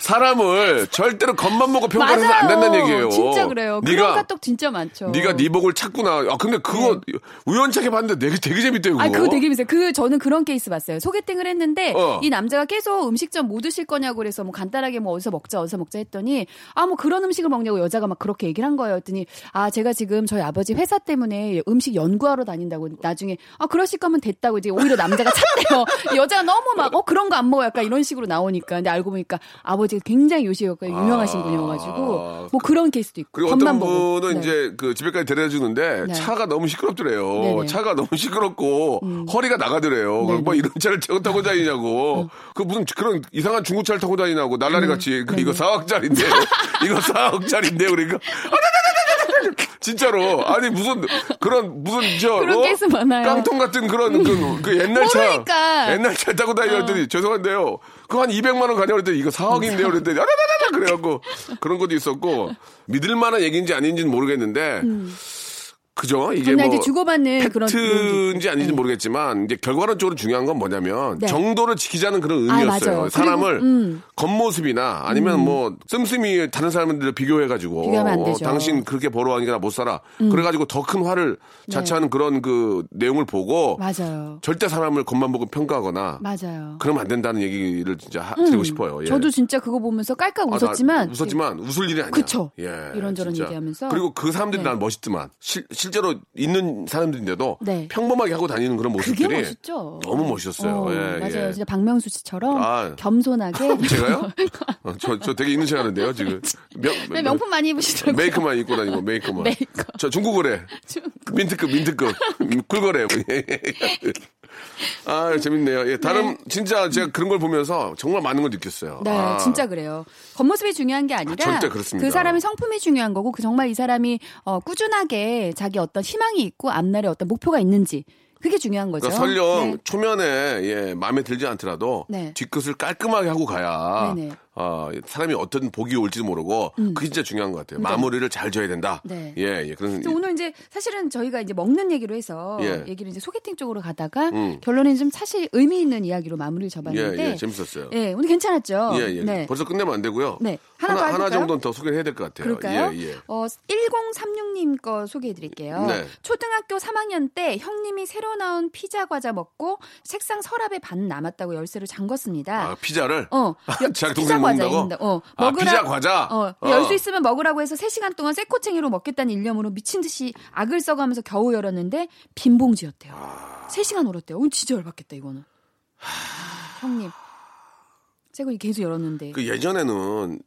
Speaker 1: 사람을 절대로 겉만 보고 평가해서 안 된다는 얘기예요.
Speaker 3: 진짜 그래요.
Speaker 1: 네가
Speaker 3: 진짜 많죠.
Speaker 1: 네가 네 복을 찾구나. 아 근데 그거 우연찮게 봤는데 되게 되게 재밌대요. 그거.
Speaker 3: 네. 아니 그거 되게 비싸요. 그 저는 그런 케이스 봤어요. 소개팅을 했는데
Speaker 1: 어.
Speaker 3: 이 남자가 계속 음식점 뭐 드실 거냐고 그래서 뭐 간단하게 뭐 어디서 먹자 어디서 먹자 했더니 아 뭐 그런 음식을 먹냐고 여자가 막 그렇게 얘기를 한 거예요. 했더니 아 제가 지금 저희 아버지 회사 때문에 음식 연구하러 다닌다고 나중에 아 그러실 거면 됐다고 이제 오히려 남자가 찾대요. 여자가 너무 막 어 그런 거 안 먹어 약간 이런 식으로 나오니까 근데 알고 보니까 아버지가 굉장히 요시였고 유명하신 분이어가지고 뭐 그런 케이스도 있고
Speaker 1: 그리고 어떤
Speaker 3: 보고.
Speaker 1: 분은
Speaker 3: 네.
Speaker 1: 이제 그 집에까지 데려다 주는데
Speaker 3: 네.
Speaker 1: 차가 너무 시끄럽더래요.
Speaker 3: 네네. 음.
Speaker 1: 차가 너무 시끄럽고 허리가 나가더래요. 뭐. 이런 차를 타고 타고 다니냐고. 그 무슨 그런 이상한 중고차를 타고 다니냐고 날라리 같이 그 이거 4억짜리인데 이거 4억짜리인데 그러니까 진짜로 아니 무슨 그런 무슨 저
Speaker 3: 그런
Speaker 1: 어?
Speaker 3: 케이스 많아요.
Speaker 1: 깡통 같은 그런 그, 그 옛날 차
Speaker 3: 모르니까.
Speaker 1: 옛날 차 타고 다니랬더니 죄송한데요. 그거 한 200만 원 가냐? 그랬더니 이거 4억인데요? 그랬더니 아다다다다 그래갖고 그런 것도 있었고 믿을 만한 얘기인지 아닌지는 모르겠는데 그죠? 이게 뭐
Speaker 3: 주고받는 그런
Speaker 1: 팩트인지 아닌지
Speaker 3: 네.
Speaker 1: 모르겠지만 이제 결과론적으로 중요한 건 뭐냐면
Speaker 3: 네.
Speaker 1: 정도를 지키자는 그런
Speaker 3: 아,
Speaker 1: 의미였어요.
Speaker 3: 맞아요.
Speaker 1: 사람을
Speaker 3: 그리고, 음.
Speaker 1: 겉모습이나 아니면 뭐 씀씀이 다른 사람들을 비교해 가지고
Speaker 3: 비교하면 안
Speaker 1: 어.
Speaker 3: 음.
Speaker 1: 당신 그렇게 벌어하니까 나못 살아. 그래 가지고 더 큰 화를 자처하는 그런 그 내용을 보고
Speaker 3: 네. 맞아요.
Speaker 1: 절대 사람을 겉만 보고 평가하거나
Speaker 3: 맞아요.
Speaker 1: 그러면 안 된다는 얘기를 진짜 하- 드리고 싶어요. 예.
Speaker 3: 저도 진짜 그거 보면서 깔깔
Speaker 1: 아, 나
Speaker 3: 웃었지만
Speaker 1: 웃었지만 웃을 일이 아니야.
Speaker 3: 그쵸.
Speaker 1: 예,
Speaker 3: 이런저런
Speaker 1: 진짜.
Speaker 3: 얘기하면서.
Speaker 1: 그리고 그 사람들이
Speaker 3: 네.
Speaker 1: 난 멋있지만 실, 실제로 있는 사람들인데도
Speaker 3: 네.
Speaker 1: 평범하게 하고 다니는 그런 모습들이. 너무 멋있었어요.
Speaker 3: 어,
Speaker 1: 예,
Speaker 3: 맞아요.
Speaker 1: 예.
Speaker 3: 진짜 박명수 씨처럼
Speaker 1: 아.
Speaker 3: 겸손하게
Speaker 1: 제가요? 어, 저, 저 되게 있는 척 하는데요, 지금. 명,
Speaker 3: 네, 명품 많이 입으시더라고요.
Speaker 1: 메이크만 입고 다니고, 메이크만.
Speaker 3: 메이커.
Speaker 1: 저 중국어래. 민트급, 민트급. 굴거래. 아, 재밌네요. 예, 다른, 진짜 제가 그런 걸 보면서 정말 많은 걸 느꼈어요.
Speaker 3: 네,
Speaker 1: 아.
Speaker 3: 진짜 그래요. 겉모습이 중요한 게 아니라
Speaker 1: 아, 절대 그렇습니다.
Speaker 3: 그 사람의 성품이 중요한 거고 그 정말 이 사람이 어, 꾸준하게 자기 어떤 희망이 있고 앞날에 어떤 목표가 있는지 그게 중요한 거죠.
Speaker 1: 그러니까 설령
Speaker 3: 네.
Speaker 1: 초면에 예, 마음에 들지 않더라도
Speaker 3: 네.
Speaker 1: 뒤끝을 깔끔하게 하고 가야
Speaker 3: 네네. 음.
Speaker 1: 어, 사람이 어떤 복이 올지도 모르고 그게 진짜 중요한 것 같아요. 마무리를 잘 져야 된다.
Speaker 3: 네.
Speaker 1: 예, 예. 그런
Speaker 3: 오늘 이제 사실은 저희가 이제 먹는 얘기로 해서
Speaker 1: 예.
Speaker 3: 얘기를 이제 소개팅 쪽으로 가다가
Speaker 1: 음.
Speaker 3: 결론은 좀 사실 의미 있는 이야기로 마무리를
Speaker 1: 예,
Speaker 3: 접었는데
Speaker 1: 예, 재밌었어요.
Speaker 3: 예, 오늘 괜찮았죠?
Speaker 1: 예, 예.
Speaker 3: 네.
Speaker 1: 벌써 끝내면 안 되고요.
Speaker 3: 네. 하나 더
Speaker 1: 하나, 하나? 정도는 더 소개를 해야 될 것 같아요.
Speaker 3: 그럴까요?
Speaker 1: 예, 예.
Speaker 3: 어, 1036님 거 소개해 드릴게요.
Speaker 1: 네.
Speaker 3: 초등학교 3학년 때 형님이 새로 나온 피자 과자 먹고 책상 서랍에 반 남았다고 열쇠를 잠궜습니다.
Speaker 1: 아, 피자를?
Speaker 3: 어, 여-
Speaker 1: 자기
Speaker 3: 피자 과자? 있는데, 어,
Speaker 1: 아, 피자 과자?
Speaker 3: 어,
Speaker 1: 어.
Speaker 3: 열수 있으면 먹으라고 해서 3시간 동안 쇠코챙이로 먹겠다는 일념으로 미친 듯이 악을 써가면서 겨우 열었는데 빈 봉지였대요.
Speaker 1: 아.
Speaker 3: 3시간 울었대요. 오, 진짜 열받겠다 이거는. 형님. 제가 계속 열었는데.
Speaker 1: 그 예전에는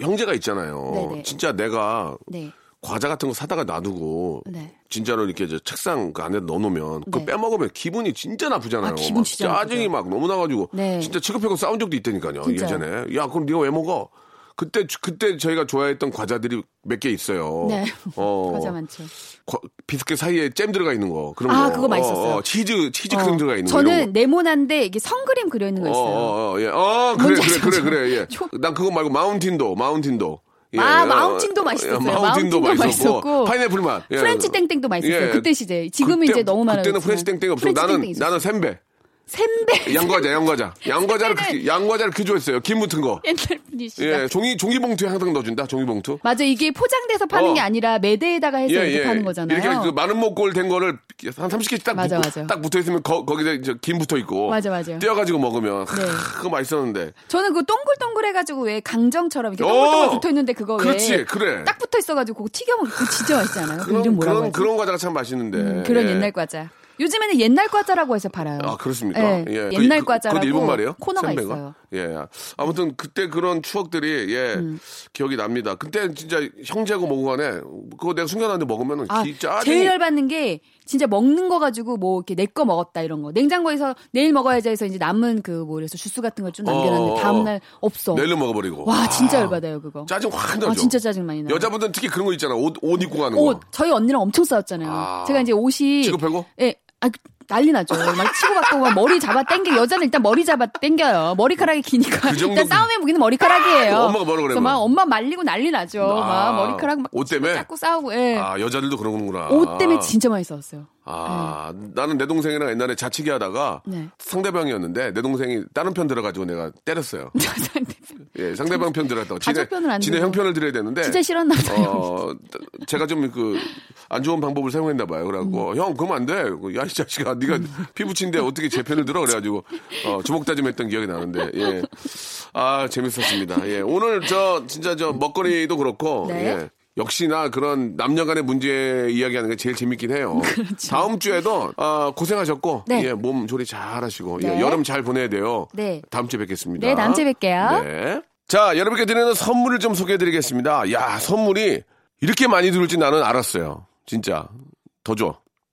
Speaker 1: 형제가 있잖아요.
Speaker 3: 음. 네네.
Speaker 1: 진짜 내가
Speaker 3: 네.
Speaker 1: 과자 같은 거 사다가 놔두고
Speaker 3: 네.
Speaker 1: 진짜로 이렇게 저 책상 그 안에 넣어놓으면 그
Speaker 3: 네.
Speaker 1: 빼먹으면 기분이 진짜 나쁘잖아요.
Speaker 3: 아, 기분
Speaker 1: 막
Speaker 3: 진짜
Speaker 1: 짜증이
Speaker 3: 나쁘죠.
Speaker 1: 막 너무 나가지고
Speaker 3: 네.
Speaker 1: 진짜 취급하고 싸운 적도 있다니까요.
Speaker 3: 진짜요?
Speaker 1: 예전에 야 그럼 네가 왜 먹어? 그때 그때 저희가 좋아했던 과자들이 몇 개 있어요.
Speaker 3: 네.
Speaker 1: 어,
Speaker 3: 과자 많죠.
Speaker 1: 과- 비스켓 사이에 잼 들어가 있는 거 그런
Speaker 3: 아,
Speaker 1: 거.
Speaker 3: 그거 맛있었어요.
Speaker 1: 어, 어, 치즈 치즈 크림
Speaker 3: 어,
Speaker 1: 들어가 있는
Speaker 3: 저는
Speaker 1: 거.
Speaker 3: 네모난데 이게 성그림 그려 있는 거
Speaker 1: 어,
Speaker 3: 있어요.
Speaker 1: 어, 어, 예. 어, 그래, 그래? 그래, 그래, 예.
Speaker 3: 초-
Speaker 1: 난 그거 말고 마운틴도, 마운틴도. 예,
Speaker 3: 아,
Speaker 1: 어,
Speaker 3: 마운틴도
Speaker 1: 어,
Speaker 3: 맛있었어요.
Speaker 1: 마운틴도
Speaker 3: 마운틴도
Speaker 1: 맛있었고. 파인애플 맛. 예.
Speaker 3: 프렌치 땡땡도 맛있었어요.
Speaker 1: 예.
Speaker 3: 그때 시대. 지금은
Speaker 1: 그때-
Speaker 3: 이제 너무 많아졌어요.
Speaker 1: 그때는 프렌치 땡땡이 없어. 나는,
Speaker 3: 땡땡.
Speaker 1: 나는 센베.
Speaker 3: 샘배.
Speaker 1: 양과자, 양과자. 양과자를, 그렇게- 양과자를 그렇게 좋아했어요. 김 묻은 거.
Speaker 3: 옛날 분이시다.
Speaker 1: 예, 종이, 종이봉투에 항상 넣어준다, 종이봉투.
Speaker 3: 맞아 이게 포장돼서 파는
Speaker 1: 어.
Speaker 3: 게 아니라 매대에다가 해서 이렇게 파는 거잖아요.
Speaker 1: 이렇게 그 많은 목골 된 거를 한 30개씩 딱,
Speaker 3: 맞아,
Speaker 1: 붙고,
Speaker 3: 맞아.
Speaker 1: 딱 붙어 있으면 거, 거기다 이제 김 붙어 있고.
Speaker 3: 맞아, 맞아요.
Speaker 1: 떼어가지고 먹으면.
Speaker 3: 네.
Speaker 1: 하, 그거 맛있었는데.
Speaker 3: 저는 그 동글동글 해가지고 왜 강정처럼 이렇게
Speaker 1: 어!
Speaker 3: 동글동글 붙어 있는데 그거
Speaker 1: 그렇지,
Speaker 3: 왜
Speaker 1: 그래.
Speaker 3: 딱 붙어 있어가지고 그거 튀겨 먹기 그거 진짜? 그
Speaker 1: 그런,
Speaker 3: 이름 뭐라고
Speaker 1: 그런? 그런 과자가 참 맛있는데.
Speaker 3: 음, 그런
Speaker 1: 예.
Speaker 3: 옛날 과자. 요즘에는 옛날 과자라고 해서 팔아요.
Speaker 1: 아, 그렇습니까?
Speaker 3: 네,
Speaker 1: 예.
Speaker 3: 옛날
Speaker 1: 그- 그-
Speaker 3: 과자라고
Speaker 1: 그건 일본 말이에요?
Speaker 3: 코너가
Speaker 1: 샌베가?
Speaker 3: 있어요.
Speaker 1: 예. 아무튼 그때 그런 추억들이 예
Speaker 3: 음.
Speaker 1: 기억이 납니다. 그때 진짜 형제하고 먹고 간에 그거 내가 숨겨놨는데 먹으면은
Speaker 3: 아,
Speaker 1: 기 짜증이
Speaker 3: 제일 열받는 게 진짜 먹는 거 가지고 뭐 이렇게 내 거 먹었다 이런 거 냉장고에서 내일 먹어야지 해서 이제 남은 그 뭐 그래서 주스 같은 걸 좀 남겨놨는데
Speaker 1: 어, 어, 어.
Speaker 3: 다음날 없어.
Speaker 1: 내일로 먹어버리고.
Speaker 3: 와 진짜
Speaker 1: 아,
Speaker 3: 열받아요 그거.
Speaker 1: 짜증 확 나죠.
Speaker 3: 아 진짜 짜증 많이 나요.
Speaker 1: 여자분들은 특히 그런 거 있잖아. 옷, 옷 입고 가는
Speaker 3: 옷
Speaker 1: 거.
Speaker 3: 저희 언니랑 엄청 싸웠잖아요.
Speaker 1: 아.
Speaker 3: 제가 이제 옷이
Speaker 1: 취급하고?
Speaker 3: 예. 아, 그 난리 나죠. 막 치고 받고 막 머리 잡아 당겨. 여자는 일단 머리 잡아 당겨요. 머리카락이 기니까.
Speaker 1: 그
Speaker 3: 일단 싸움의 무기는 머리카락이에요.
Speaker 1: 아, 엄마가 뭐라 그래,
Speaker 3: 막? 엄마 말리고 난리 나죠.
Speaker 1: 아,
Speaker 3: 막 머리카락
Speaker 1: 막옷 때문에?
Speaker 3: 자꾸 싸우고. 예.
Speaker 1: 아, 여자들도 그러는구나.
Speaker 3: 옷 때문에 진짜 많이 싸웠어요.
Speaker 1: 아, 나는 내 동생이랑 옛날에 자치기 하다가
Speaker 3: 네.
Speaker 1: 상대방이었는데 내 동생이 다른 편 들어가지고 내가 때렸어요. 예, 상대방 편 들어갔다고. 지네
Speaker 3: 들고.
Speaker 1: 형 편을 들어야 되는데.
Speaker 3: 진짜 싫었나 봐요.
Speaker 1: 어, 제가 좀 그 안 좋은 방법을 사용했나 봐요. 그래갖고
Speaker 3: 음.
Speaker 1: 형 그러면 안 돼. 야 이 자식아, 네가 피부친데 어떻게 제 편을 들어? 그래가지고 어, 주먹 다짐했던 기억이 나는데. 예. 아 재밌었습니다. 예. 오늘 저 진짜 저 먹거리도 그렇고.
Speaker 3: 네.
Speaker 1: 예. 역시나 그런 남녀간의 문제 이야기하는 게 제일 재밌긴 해요. 다음 주에도 아, 고생하셨고
Speaker 3: 그렇죠. 네.
Speaker 1: 예, 몸 조리 잘 하시고 예,
Speaker 3: 네.
Speaker 1: 여름 잘 보내야 돼요.
Speaker 3: 네.
Speaker 1: 다음 주에 뵙겠습니다.
Speaker 3: 네, 다음 주에 뵐게요.
Speaker 1: 네. 자, 여러분께 드리는 선물을 좀 소개해 드리겠습니다. 야, 선물이 이렇게 많이 들을지 나는 알았어요. 진짜. 더 줘.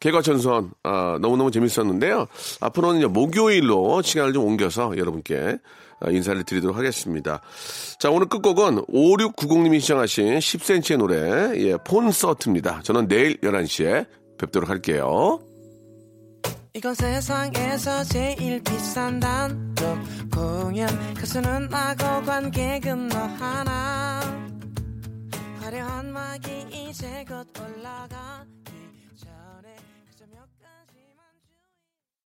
Speaker 1: 개과천선, 아, 너무너무 재밌었는데요. 앞으로는 이제 목요일로 시간을 좀 옮겨서 여러분께 아, 인사를 드리도록 하겠습니다. 자, 오늘 끝곡은 5690님이 시청하신 10cm의 노래, 예, 폰서트입니다. 저는 내일 11시에 뵙도록 할게요.
Speaker 2: 이건 세상에서 제일 비싼 단독 공연 가수는 나고 관객은 너 하나 화려한 막이 이제 곧 올라가